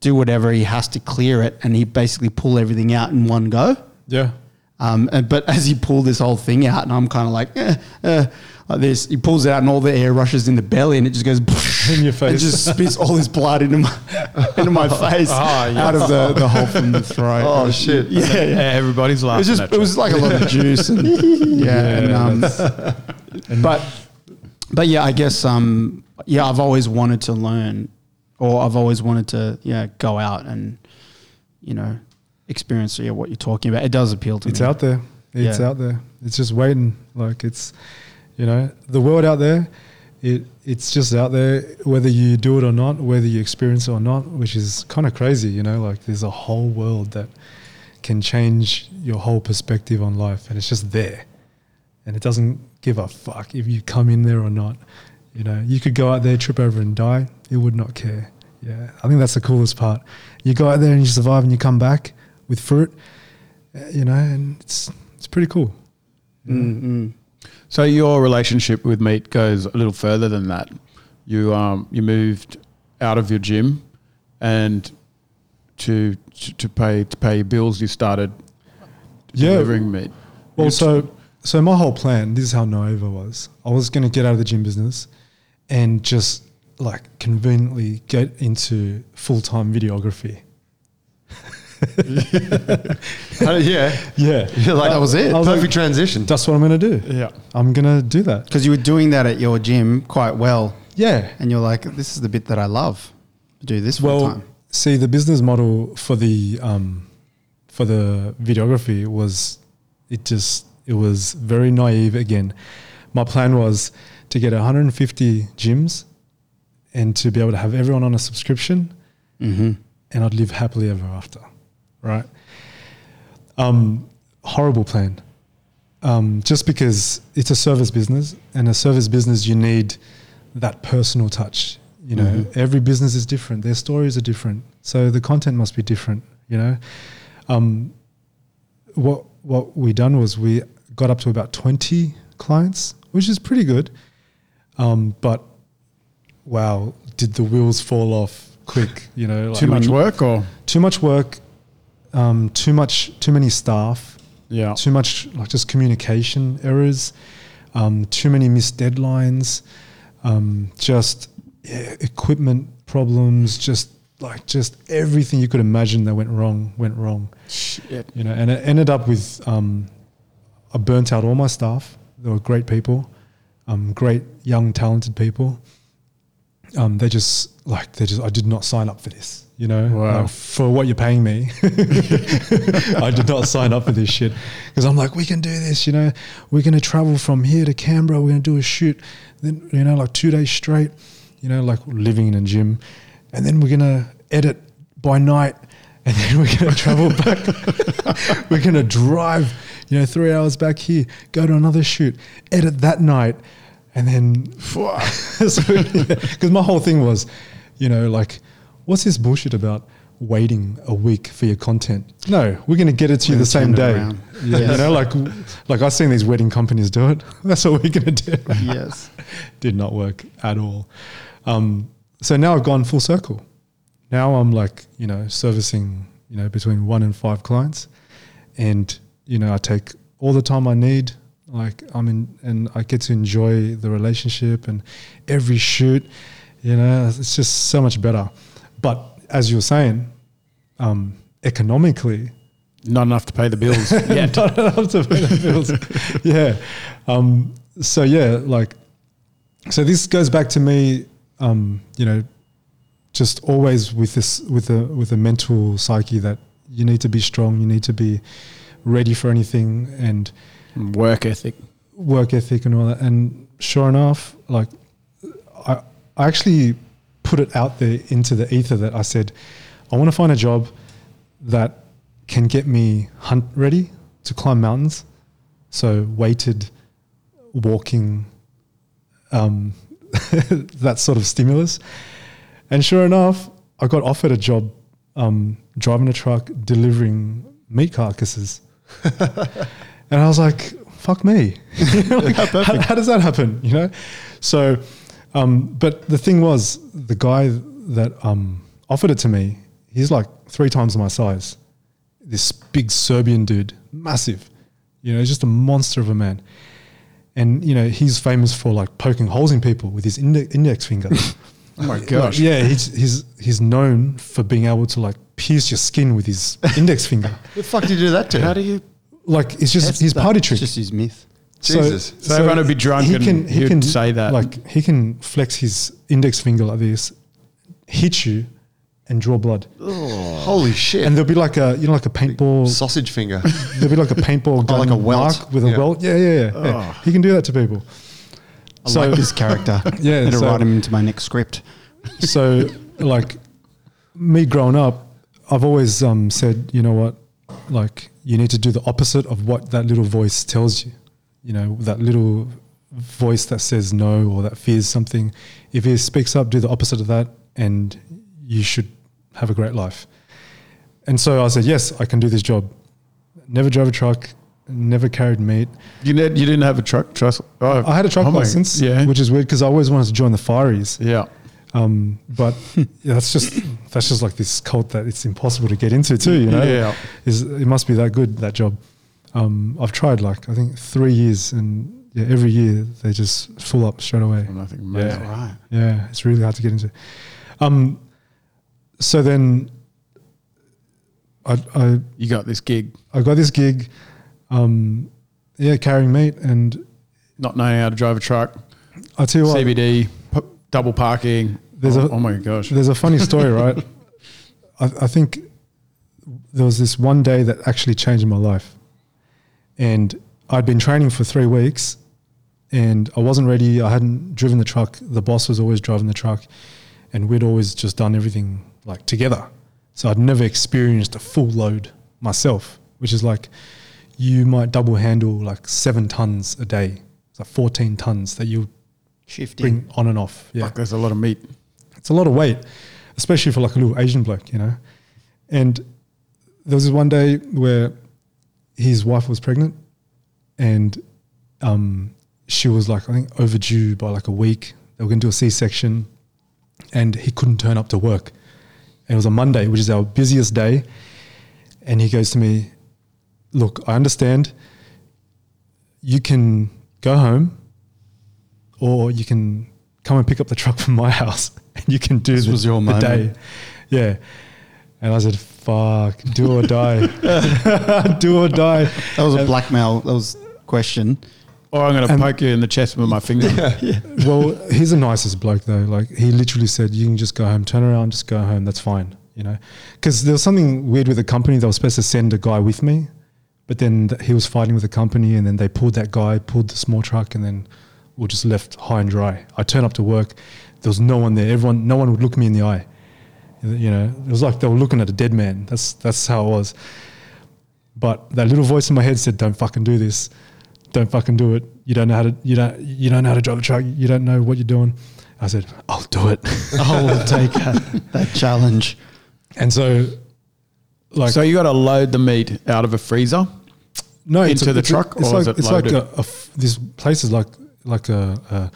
do whatever he has to clear it, and he basically pull everything out in one go. Yeah. Um, and, but as he pulled this whole thing out, and I'm kind of like, eh, eh, like this, he pulls it out, and all the air rushes in the belly, and it just goes [laughs] In your face. It just spits all his blood into my [laughs] into my [laughs] face, Ah, yeah. out of the, the hole from the throat. Oh, shit. Yeah, yeah. Yeah, everybody's It was just it was like a lot of juice, and yeah, and, um, but but yeah, I guess um, yeah, I've always wanted to learn, or I've always wanted to yeah go out and you know experience yeah what you're talking about. It does appeal to It's me. out there. It's Yeah. out there. It's just waiting. Like it's, you know, the world out there It it's just out there, whether you do it or not, whether you experience it or not, which is kind of crazy. You know, like there's a whole world that can change your whole perspective on life, and it's just there, and it doesn't give a fuck if you come in there or not. You know, you could go out there, trip over, and die. It would not care. Yeah, I think that's the coolest part. You go out there and you survive, and you come back with fruit. uh, You know, and it's it's pretty cool. Mm-mm. So your relationship with meat goes a little further than that. You um you moved out of your gym, and to to, to pay to pay your bills, you started Yeah. delivering meat. Well, You- so so my whole plan. This is how naive I was. I was going to get out of the gym business, and just like conveniently get into full time videography. [laughs] [laughs] Yeah. Yeah, You're like, That was it. I was Perfect like, transition. that's what I'm going to do. yeah. I'm going to do that. Because you were doing that at your gym quite well, Yeah. and you're like, "This is the bit that I love. Do this full Well, time." see, the business model for the um, for the videography was it just it was very naive. Again, my plan was to get 150 gyms and to be able to have everyone on a subscription, Mm-hmm. and I'd live happily ever after. Right? Um, horrible plan. Um, just because it's a service business, and a service business, you need that personal touch. You know, Mhm. every business is different. Their stories are different, so the content must be different. You know, um, what what we done was we got up to about twenty clients, which is pretty good. Um, but wow, did the wheels fall off quick? You know, Too much work, or too much work, um, too much, too many staff, yeah, too much like just communication errors, um, too many missed deadlines, um, just yeah, equipment problems, just like just everything you could imagine that went wrong went wrong. Shit. You know, and it ended up with um, I burnt out all my staff. They were great people, um, great young talented people. Um, they just like they just I did not sign up for this. You know, Wow. Like, for what you're paying me, [laughs] I did not sign up for this shit because I'm like, we can do this. You know, we're gonna travel from here to Canberra. We're gonna do a shoot, then you know, like two days straight. You know, like living in a gym, and then we're gonna edit by night, and then we're gonna travel back. [laughs] we're gonna drive, you know, three hours back here, go to another shoot, edit that night, and then [laughs] because my whole thing was, you know, like, what's this bullshit about waiting a week for your content? No, we're going to get it to you the same day. Yeah, [laughs] You know, like, like I've seen these wedding companies do it. [laughs] That's what we're going to do. yes. [laughs] Did not work at all. Um, so now I've gone full circle. Now I'm like, you know, servicing, you know, between one and five clients, and you know, I take all the time I need. Like I'm in, and I get to enjoy the relationship and every shoot. You know, it's just so much better. But as you were saying, um, economically, Not enough to pay the bills. [laughs] yeah, not enough to pay the bills. [laughs] yeah. Um, so yeah, like, so this goes back to me, um, you know, just always with this, with a, with a mental psyche that you need to be strong, you need to be ready for anything and Work ethic. work ethic and all that. And sure enough, like, I, I actually put it out there into the ether that I said, I want to find a job that can get me hunt ready to climb mountains. So weighted walking, um, [laughs] that sort of stimulus. And sure enough, I got offered a job um, driving a truck delivering meat carcasses. [laughs] and I was like, fuck me. [laughs] Like, how, how does that happen? You know? So, um, but the thing was, the guy that um, offered it to me, he's like three times my size. This big Serbian dude, massive. You know, he's just a monster of a man. And, you know, he's famous for like poking holes in people with his inde- index finger. [laughs] Oh my Like, gosh. yeah, he's, he's, he's known for being able to like pierce your skin with his [laughs] index finger. the fuck did you do that to? How do you? Like, it's just That's his the- party it's trick. just his myth. Jesus. So everyone would be drunk and he can say that. Like he can flex his index finger like this, hit you, and draw blood. Oh, Holy shit. And there'll be like a you know like a paintball. Sausage finger. [laughs] There'll be like a paintball gun [laughs] Oh, like a welt. with a Yeah. welt. Yeah, yeah, yeah. yeah. Oh. He can do that to people. I So- like this character. [laughs] Yeah, to so- write him into my next script. so like me growing up, I've always um, said, you know what, like you need to do the opposite of what that little voice tells you. You know, that little voice that says no or that fears something. If he speaks up, do the opposite of that, and you should have a great life. And so I said, yes, I can do this job. Never drove a truck, never carried meat. You, ne- you didn't have a truck trust. Oh, I had a truck oh license, Yeah. which is weird because I always wanted to join the fireys. yeah. Um, but yeah, that's just that's just like this cult that it's impossible to get into too. You know, Yeah. is it must be that good that job. Um, I've tried like I think three years, and yeah, every year they just full up straight away. Nothing amazing. Yeah. Right. Yeah, it's really hard to get into. Um, so then I, I You got this gig, I got this gig, um, yeah, carrying meat, and not knowing how to drive a truck, I tell you what, CBD, p- double parking. There's oh, a- oh my gosh. There's a funny story, right? [laughs] I, I think there was this one day that actually changed my life. And I'd been training for three weeks and I wasn't ready. I hadn't driven the truck. The boss was always driving the truck and we'd always just done everything like together. So I'd never experienced a full load myself, which is like you might double handle like seven tons a day. It's like 14 tons that you Shifting. bring on and off. Yeah Fuck, there's a lot of meat. it's a lot of weight, especially for like a little Asian bloke, you know. And there was this one day where his wife was pregnant, and um, she was like I think overdue by like a week. They were going to do a C-section, and he couldn't turn up to work. And it was a Monday, which is our busiest day. And he goes to me, "Look, I understand. You can go home, or you can come and pick up the truck from my [laughs] house, and you can do This the, was your the moment. day." Yeah. And I said, "Fuck, do or die, [laughs] do or die." That was a blackmail. That was question. Or I'm going to And- poke you in the chest with my finger. [laughs] well, he's the nicest bloke though. Like he literally said, "You can just go home, turn around, just go home. That's fine." You know, because there was something weird with the company. They were supposed to send a guy with me, but then th- he was fighting with the company, and then they pulled that guy, pulled the small truck, and then we were just left high and dry. I turned up to work. There was no one there. Everyone, no one would look me in the eye. You know, it was like they were looking at a dead man. That's that's how it was. But that little voice in my head said, "Don't fucking do this. Don't fucking do it. You don't know how to. You don't. You don't know how to drive a truck. You don't know what you're doing." I said, "I'll do it." [laughs] I'll take that, that challenge. and so, like, so you got to load the meat out of a freezer. no, it's into the it's truck, It's or is like it it's like loaded? a, a f- this place is like like a. a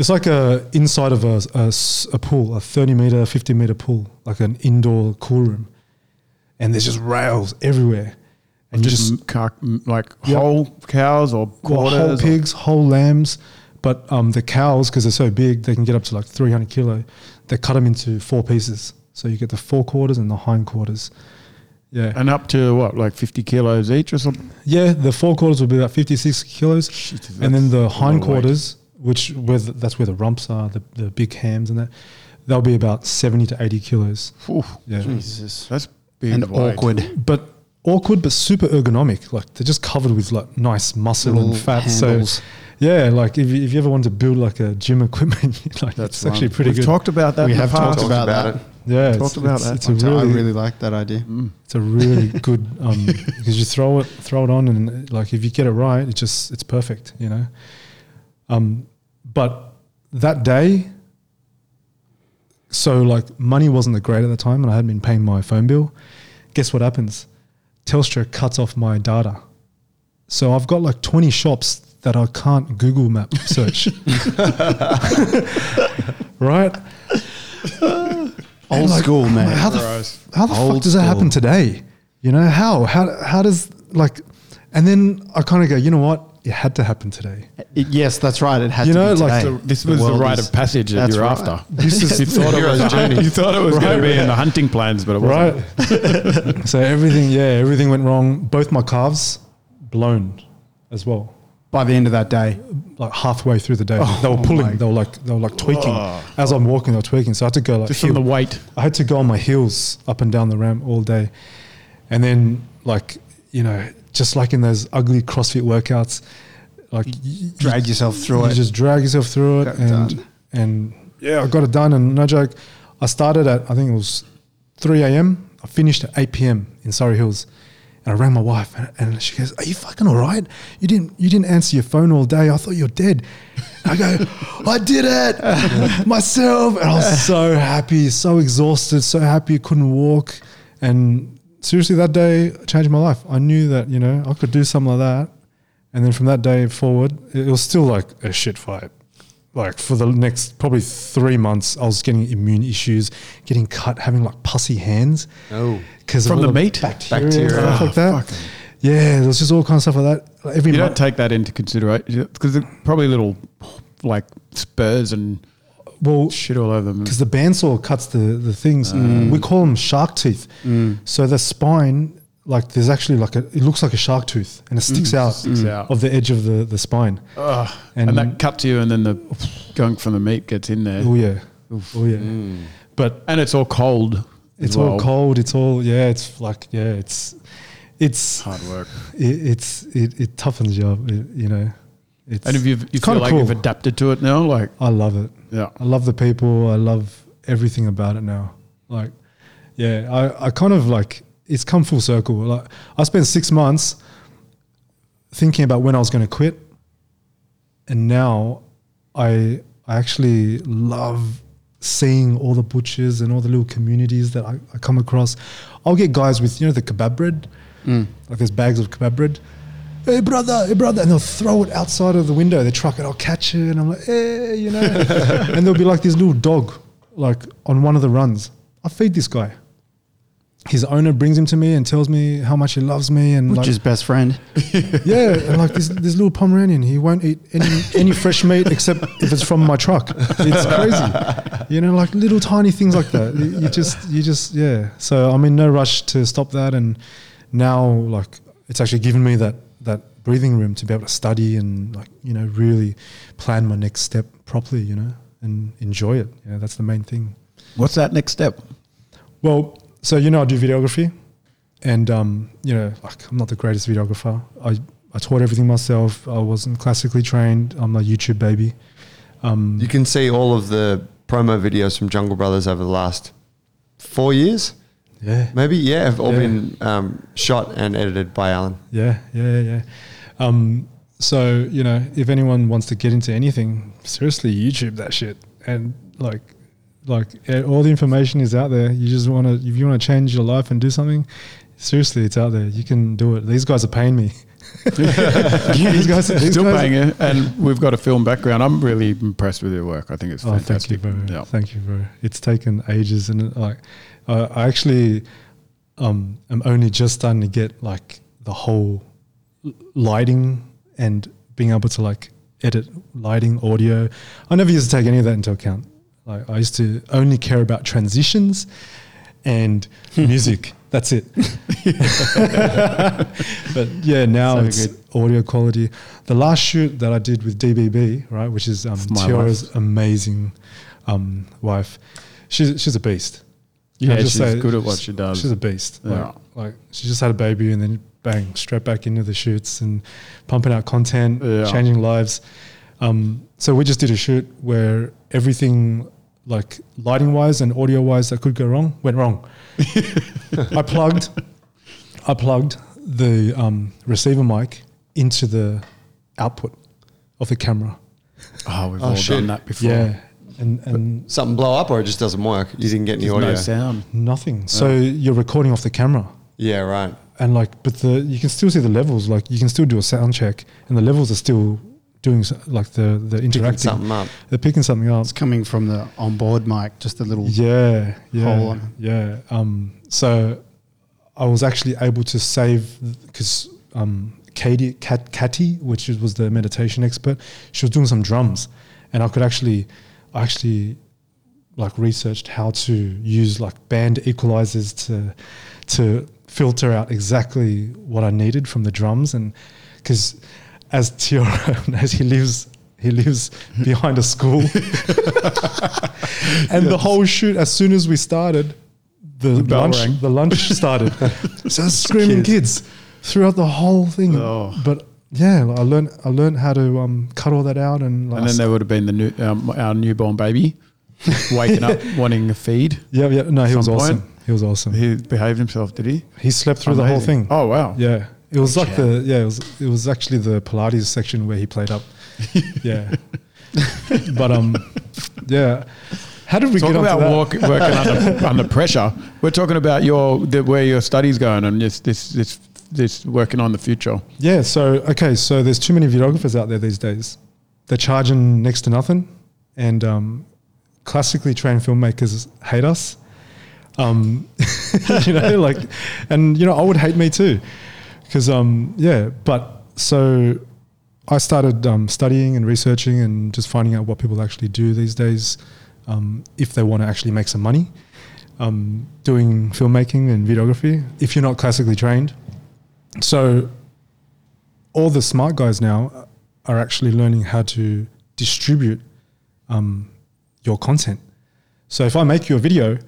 it's like a inside of a a pool, a thirty meter, fifty meter pool, like an indoor cool room, and there's just rails everywhere, and you Just, just car- like Yep. whole cows or well, whole quarters. or- pigs, whole lambs, but um, the cows because they're so big, they can get up to like 300 kilo. They cut them into four pieces, so you get the forequarters and the hindquarters. Yeah, and up to what, like 50 kilos each or something? yeah. The forequarters will be about 56 kilos, and then the that's a lot hindquarters, which where the, that's where the rumps are, the, the big hams and that, they'll be about 70 to 80 kilos. Phew, Yeah, Jesus. that's big And weight. awkward. but awkward, but super ergonomic. Like they're just covered with like nice muscle Little and fat. handles. So yeah, like if you, if you ever want to build like a gym equipment, [laughs] like That's it's actually right. pretty We've good. talked about that. We in the have talked about about that. it. yeah, talked about it's, that. It's a I really, really like that idea. Mm. it's a really [laughs] good um, because you throw it throw it on and like if you get it right, it just it's perfect, you know. Um, but that day, so like money wasn't that great at the time, and I hadn't been paying my phone bill. Guess what happens? Telstra cuts off my data, so I've got like twenty shops that I can't Google Map search. [laughs] right? Old like, school, man. How the Gross. how the Old fuck does that school. happen today? You know how how how does like, and then I kind of go, you know what? It had to happen today. It- yes, that's right. It had You to know, be like today. So this was the world rite is- of passage that you're right. after. [laughs] This is you thought it was, journey. you thought it was going to be in the hunting plans, but it wasn't. right. so everything, yeah, everything went wrong. Both my calves blown as well. By the end of that day, Like halfway through the day, Oh they were my- pulling. They were like they were like tweaking oh. as I'm walking. They were tweaking. So I had to go like Just heel- from the weight. I had to go on my heels up and down the ramp all day. And then, like, you know, just like in those ugly CrossFit workouts, Like you, Drag yourself through you it. just drag yourself through it, Got and done. and yeah, I got it done. And no joke, I started at I think it was three a.m. I finished at eight p.m. in Surry Hills, and I rang my wife, and, and she goes, "Are you fucking all right? You didn't you didn't answer your phone all day. I thought you were dead." I go, "I did it [laughs] myself," and I was so happy, so exhausted, so happy, couldn't walk, and seriously, that day changed my life. I knew that you know I could do something like that. And then from that day forward, it was still like a shit fight. Like for the next probably three months, I was getting immune issues, getting cut, having like pussy hands. Oh. because From the meat? bacteria, Bacteria. and stuff Oh, like that. fucking- Yeah, there was just all kinds of stuff like that. Like every You don't take that into consideration because probably little like spurs and well, shit all over them. because the bandsaw cuts the the things. Mm. We call them shark teeth. So the spine, like there's actually like a, it looks like a shark tooth, and it sticks out Mm. Out. of the edge of the the spine. Ugh. And- and, that cuts you, and then the gunk from the meat gets in there, Oh yeah, oh yeah. But and it's all cold. as it's all cold. It's all yeah. It's like yeah. It's it's hard work. it, it's it, it toughens you up. It, you know. It's, And if you've, you feel kinda like cool. you've adapted to it now, like I love it. yeah, I love the people. I love everything about it now. Like, yeah, I, I kind of like it's come full circle. Like, I spent six months thinking about when I was going to quit, and now I I actually love seeing all the butchers and all the little communities that I, I come across. I'll get guys with you know the kebab bread, mm. like there's bags of kebab bread. Hey brother, hey brother, and they'll throw it outside of the window their truck, and I'll catch it, and I'm like, hey, you know, [laughs] and there'll be like this little dog, like on one of the runs. I feed this guy. His owner brings him to me and tells me how much he loves me, and Which like, is best friend. [laughs] yeah, and like this, this little Pomeranian, he won't eat any any fresh meat except if it's from my truck. It's crazy, you know, like little tiny things like that. You you just, you just, yeah. So I'm in no rush to stop that, and now like it's actually given me that that breathing room to be able to study and like you know really plan my next step properly, you know, and enjoy it. Yeah, that's the main thing. what's that next step? Well, so you know I do videography, and um, you know like I'm not the greatest videographer. I I taught everything myself. I wasn't classically trained. I'm a YouTube baby. Um, You can see all of the promo videos from Jungle Brothers over the last four years, yeah, maybe. Yeah, have all Yeah. been um, shot and edited by Alan. yeah, yeah, yeah. Um, so you know, if anyone wants to get into anything, seriously, YouTube that shit, and like, like eh, all the information is out there. You just want to, if you want to change your life and do something, seriously, it's out there. You can do it. These guys are paying me. [laughs] [laughs] these guys, these Still guys- paying it, and we've got a film background. I'm really impressed with your work. I think it's Oh, thank you, fantastic. bro. Yeah. Thank you, bro. It's taken ages, and it, like, uh, I actually, um, am only just starting to get like the whole lighting and being able to like edit lighting, audio. I never used to take any of that into account. Like, I used to only care about transitions and music. That's it. [laughs] but yeah, now So it's good. audio quality. The last shoot that I did with DBB, right, which is um, Tiara's amazing um, wife. She's she's a beast. Can I Yeah, just she's say good at what she does. She's a beast. Like, like she just had a baby and then bang, straight back into the shoots and pumping out content, Yeah. changing lives. Um, so we just did a shoot where everything, like lighting wise and audio wise, that could go wrong went wrong. [laughs] I plugged, I plugged the um, receiver mic into the output of the camera. Oh, we've Oh, all shit. done that before. Yeah, and and Something blow up, or it just doesn't work. You didn't get any audio. no sound. nothing. So you're recording off the camera. Yeah, right. and like but the you can still see the levels like you can still do a sound check and the levels are still doing like the the interacting. Picking interacting something up. they're picking something up It's coming from the onboard mic, just a little. yeah yeah Hole on. yeah um so i was actually able to save because um katie Kat, Katy, which was the meditation expert she was doing some drums and i could actually I actually like researched how to use like band equalizers to to filter out exactly what I needed from the drums. And because as Tiara [laughs] as he lives he lives behind a school. [laughs] And the whole shoot as soon as we started the, bell lunch rang. the lunch started. [laughs] So screaming kids throughout the whole thing. Oh. but yeah, I learned I learned how to um, cut all that out and like And then there would have been the new, um, our newborn baby waking up [laughs] wanting a feed. yeah yeah no he was some awesome point. he was awesome He behaved himself, did he? he slept through the whole thing Oh wow! yeah it was like the yeah it was it was actually the Pilates section where he played up [laughs] yeah but um yeah how did we Talk get about walk, working under, under pressure. We're talking about your the, where your studies going and this this this this working on the future. Yeah. So okay. So there's too many videographers out there these days. They're charging next to nothing, and um, classically trained filmmakers hate us. Um, [laughs] you know, like, and you know, I would hate me too, because um, yeah. But so I started um, studying and researching and just finding out what people actually do these days, um, if they want to actually make some money. Um, doing filmmaking and videography, if you're not classically trained, so all the smart guys now are actually learning how to distribute um, your content. So if I make you a video,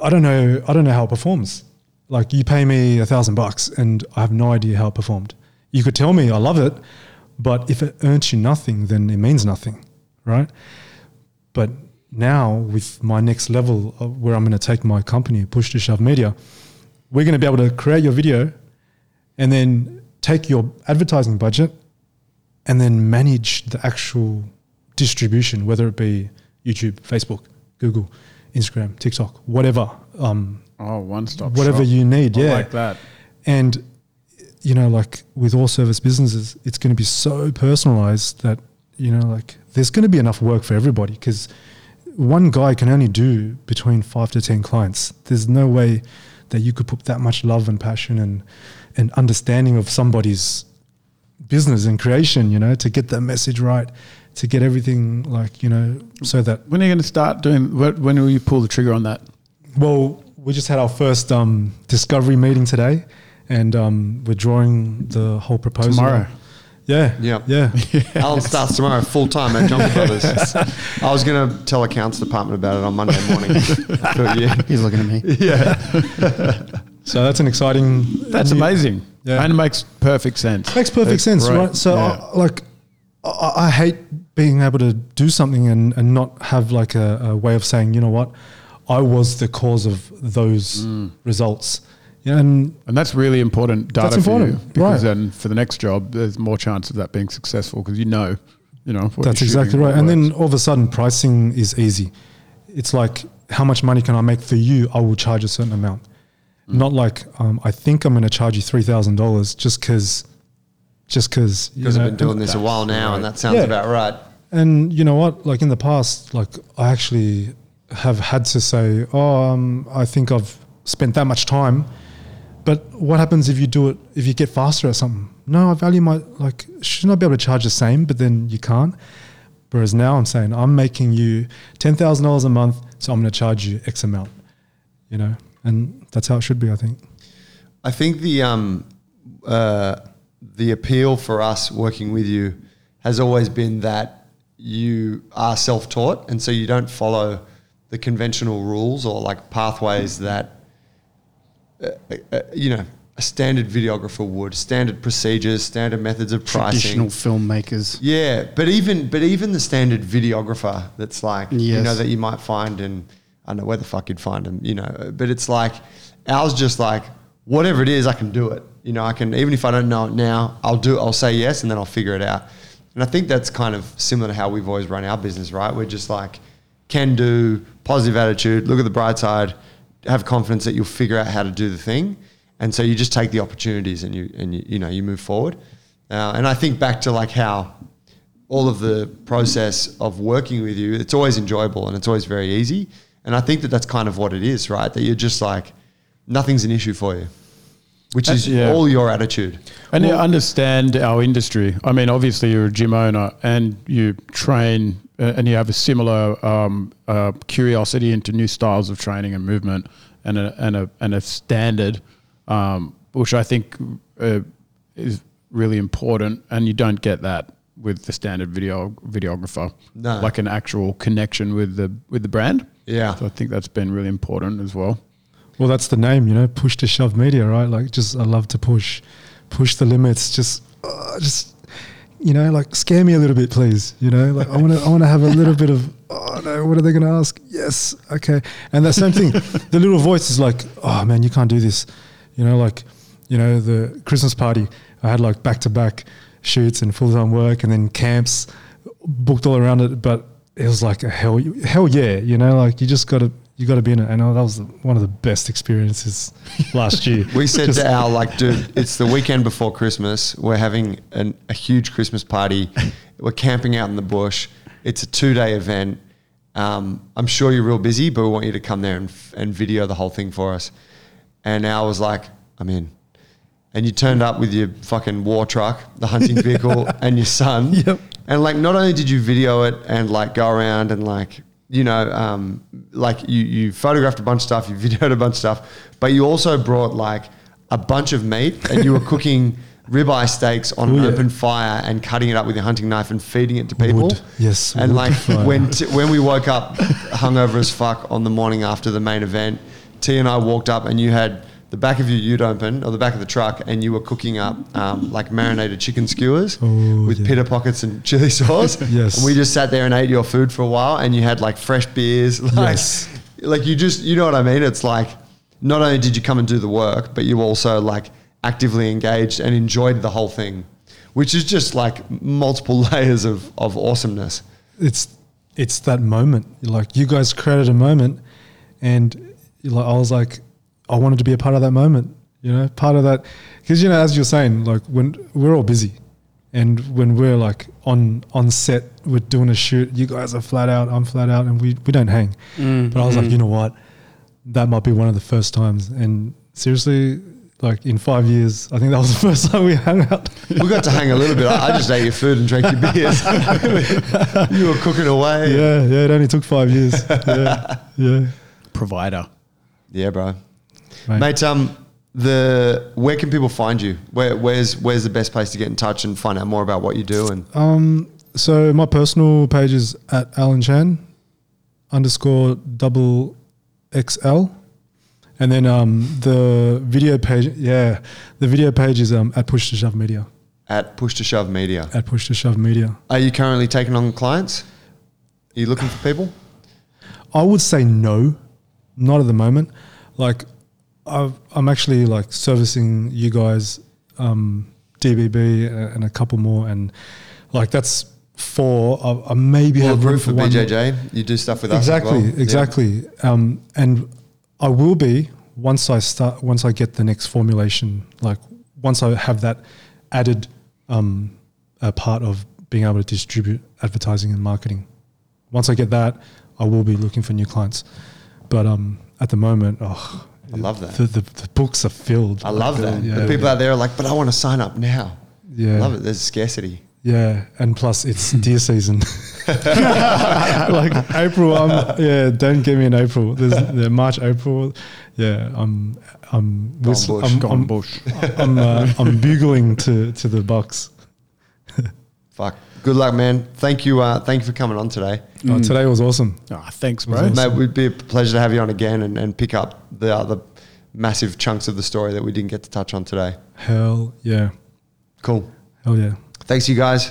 I don't know I don't know how it performs. Like you pay me a thousand bucks and I have no idea how it performed. You could tell me I love it, but if it earns you nothing, then it means nothing, right? But now with my next level where I'm going to take my company, Push to Shove Media, we're going to be able to create your video and then take your advertising budget and then manage the actual distribution, whether it be YouTube, Facebook, Google, Instagram, TikTok, whatever, um, Oh, one stop. whatever shop. you need. I Yeah, like that. and you know, like with all service businesses, it's going to be so personalized that you know, like there's going to be enough work for everybody because one guy can only do between five to ten clients. There's no way that you could put that much love and passion and and understanding of somebody's business and creation, you know, to get that message right, to get everything like you know, so that When are you going to start doing? When will you pull the trigger on that? well, we just had our first um, discovery meeting today, and um, we're drawing the whole proposal Tomorrow. Yeah, Yeah. yeah. [laughs] Alan starts tomorrow full time at Johnson Brothers. I was going to tell accounts department about it on Monday morning. [laughs] yeah. He's looking at me. [laughs] So that's an exciting. That's new- amazing. Yeah. And it makes perfect sense. Makes perfect That's sense, great. right? So, Yeah. I, like, I, I hate being able to do something and, and not have like a, a way of saying, you know what, I was the cause of those Mm. results. Yeah, and And that's really important data That's for you important, because right. then for the next job, there's more chance of that being successful because you know, you know. That's exactly right. And then all of a sudden, pricing is easy. It's like, how much money can I make for you? I will charge a certain amount. Mm. Not like um, I think I'm going to charge you three thousand dollars just because, just because. Because I've been doing this a while now, and that sounds Yeah. about right. And you know what? Like in the past, like I actually have had to say, "Oh, um, I think I've spent that much time." But what happens if you do it? If you get faster at something? No, I value my like. Shouldn't I be able to charge the same? But then you can't. Whereas now I'm saying I'm making you ten thousand dollars a month, so I'm going to charge you X amount. You know, and that's how it should be. I think. I think the um, uh, the appeal for us working with you has always been that you are self taught, and so you don't follow the conventional rules or like pathways that uh, uh, you know a standard videographer would, standard procedures, standard methods of pricing. Traditional filmmakers. Yeah, but even but even the standard videographer that's like you know that you might find in I don't know where the fuck you'd find them, you know. But it's like ours just like whatever it is, I can do it. You know, I can even if I don't know it now, I'll do. I'll say yes, and then I'll figure it out. And I think that's kind of similar to how we've always run our business, right? We're just like can do, positive attitude, look at the bright side, have confidence that you'll figure out how to do the thing, and so you just take the opportunities and you and you, you know you move forward. Uh, and I think back to like how all of the process of working with you, it's always enjoyable and it's always very easy. And I think that that's kind of what it is, right? That you're just like, nothing's an issue for you, which is yeah. all your attitude. And you understand our industry. I mean, obviously, you're a gym owner and you train uh, and you have a similar um, uh, curiosity into new styles of training and movement and a, and a, and a standard, um, which I think uh, is really important. And you don't get that with the standard video videographer, No. like an actual connection with the with the brand. Yeah. So I think that's been really important as well. Well, that's the name, you know, push to shove media, right? Like, just I love to push, push the limits. Just oh, just you know, like scare me a little bit, please. You know, like I want to, I want to have a little bit of, oh no, what are they going to ask? Yes, okay. And that same thing, [laughs] the little voice is like, oh man, you can't do this. You know, like, you know, the Christmas party, I had like back to back shoots and full time work, and then camps booked all around it. But it was like a hell, hell yeah. You know, like you just got to. You got to be in it, and I know that was one of the best experiences last year. [laughs] We said to Al, like, dude, it's the weekend before Christmas. We're having an, a huge Christmas party. We're camping out in the bush. It's a two day event. Um, I'm sure you're real busy, but we want you to come there and, and video the whole thing for us. And Al was like, I'm in. And you turned up with your fucking war truck, the hunting [laughs] vehicle, and your son. Yep. And like, not only did you video it and like go around and like, you know, um, like you, you photographed a bunch of stuff, you [laughs] videoed a bunch of stuff, but you also brought like a bunch of meat and you were [laughs] cooking ribeye steaks on Oh, yeah. open fire and cutting it up with your hunting knife and feeding it to people. Wood. Yes, And like fire. when t- when we woke up hungover as fuck on the morning after the main event, T and I walked up and you had the back of your ute open or the back of the truck and you were cooking up um, like marinated chicken skewers Oh, with yeah. pita pockets and chili sauce. [laughs] Yes. And we just sat there and ate your food for a while and you had like fresh beers. [laughs] Like, Yes. Like you just, you know what I mean? It's like, not only did you come and do the work, but you also like actively engaged and enjoyed the whole thing, which is just like multiple [laughs] layers of, of awesomeness. it's it's that moment. Like you guys created a moment, and like I was like, I wanted to be a part of that moment. You know, part of that because you know, as you're saying, like when we're all busy, and when we're like on on set, we're doing a shoot. You guys are flat out. I'm flat out, and we we don't hang. Mm, but I was like, mm. you know what, that might be one of the first times. And seriously. Like in five years, I think that was the [laughs] first time we hung out. We got to hang a little bit. I I just ate your food and drank your beers. [laughs] you were cooking away. yeah, yeah. It only took five years. Yeah, yeah. Provider. Yeah, bro. Mate. Mate, um, the where can people find you? Where, where's where's the best place to get in touch and find out more about what you do? And Um, so my personal page is at Alan Chan underscore double XL. And then um, the video page, yeah, the video page is um, at Push to Shove Media. at Push to Shove Media. At Push to Shove Media. Are you currently taking on clients? Are you looking for people? I would say no, not at the moment. Like, I've, I'm actually like servicing you guys, um, DBB, and a couple more, and like that's four. I, I maybe have room for one. BJJ. You do stuff with us. as exactly, well? Yeah. exactly. Um, and I will be once I start, once I get the next formulation, like once I have that added um, a part of being able to distribute advertising and marketing. Once I get that, I will be looking for new clients. But um, at the moment, oh, I love that. The, the, the books are filled. I love that. Yeah. the people out there are like, but I want to sign up now. Yeah. I love it. There's scarcity. Yeah, and plus it's [laughs] deer season. [laughs] like April, I'm yeah. Don't get me in April. There's yeah, March, April. Yeah, I'm I'm Gone bush. I'm, Gone I'm, bush. I'm, uh, I'm bugling to to the box. Fuck. Good luck, man. Thank you. Uh, thank you for coming on today. Oh, today was awesome. Ah, thanks, bro. awesome. Mate, it would be a pleasure to have you on again and, and pick up the other massive chunks of the story that we didn't get to touch on today. Hell yeah, Cool. hell yeah. Thanks, you guys.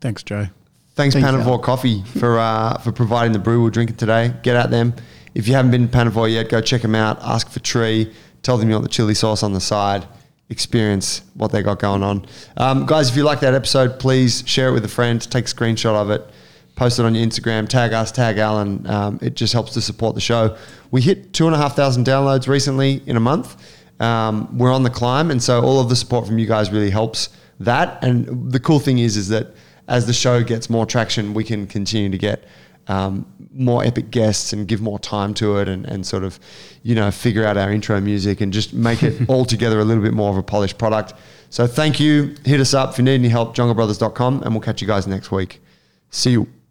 Thanks, Joe. Thanks, Thanks, Panavore Al. Coffee, for uh, for providing the brew we're drinking today. Get at them. If you haven't been to Panavore yet, go check them out. Ask for Tree. Tell them you want the chili sauce on the side. Experience what they got going on. Um, guys, if you like that episode, please share it with a friend. Take a screenshot of it. Post it on your Instagram. Tag us, tag Alan. Um, it just helps to support the show. We hit two and a half thousand downloads recently in a month. Um, we're on the climb, and so all of the support from you guys really helps that. And the cool thing is, is that as the show gets more traction, we can continue to get um, more epic guests and give more time to it, and, and sort of, you know, figure out our intro music and just make it [laughs] all together a little bit more of a polished product. So thank you. Hit us up if you need any help. junglebrothers.com, and we'll catch you guys next week. See you.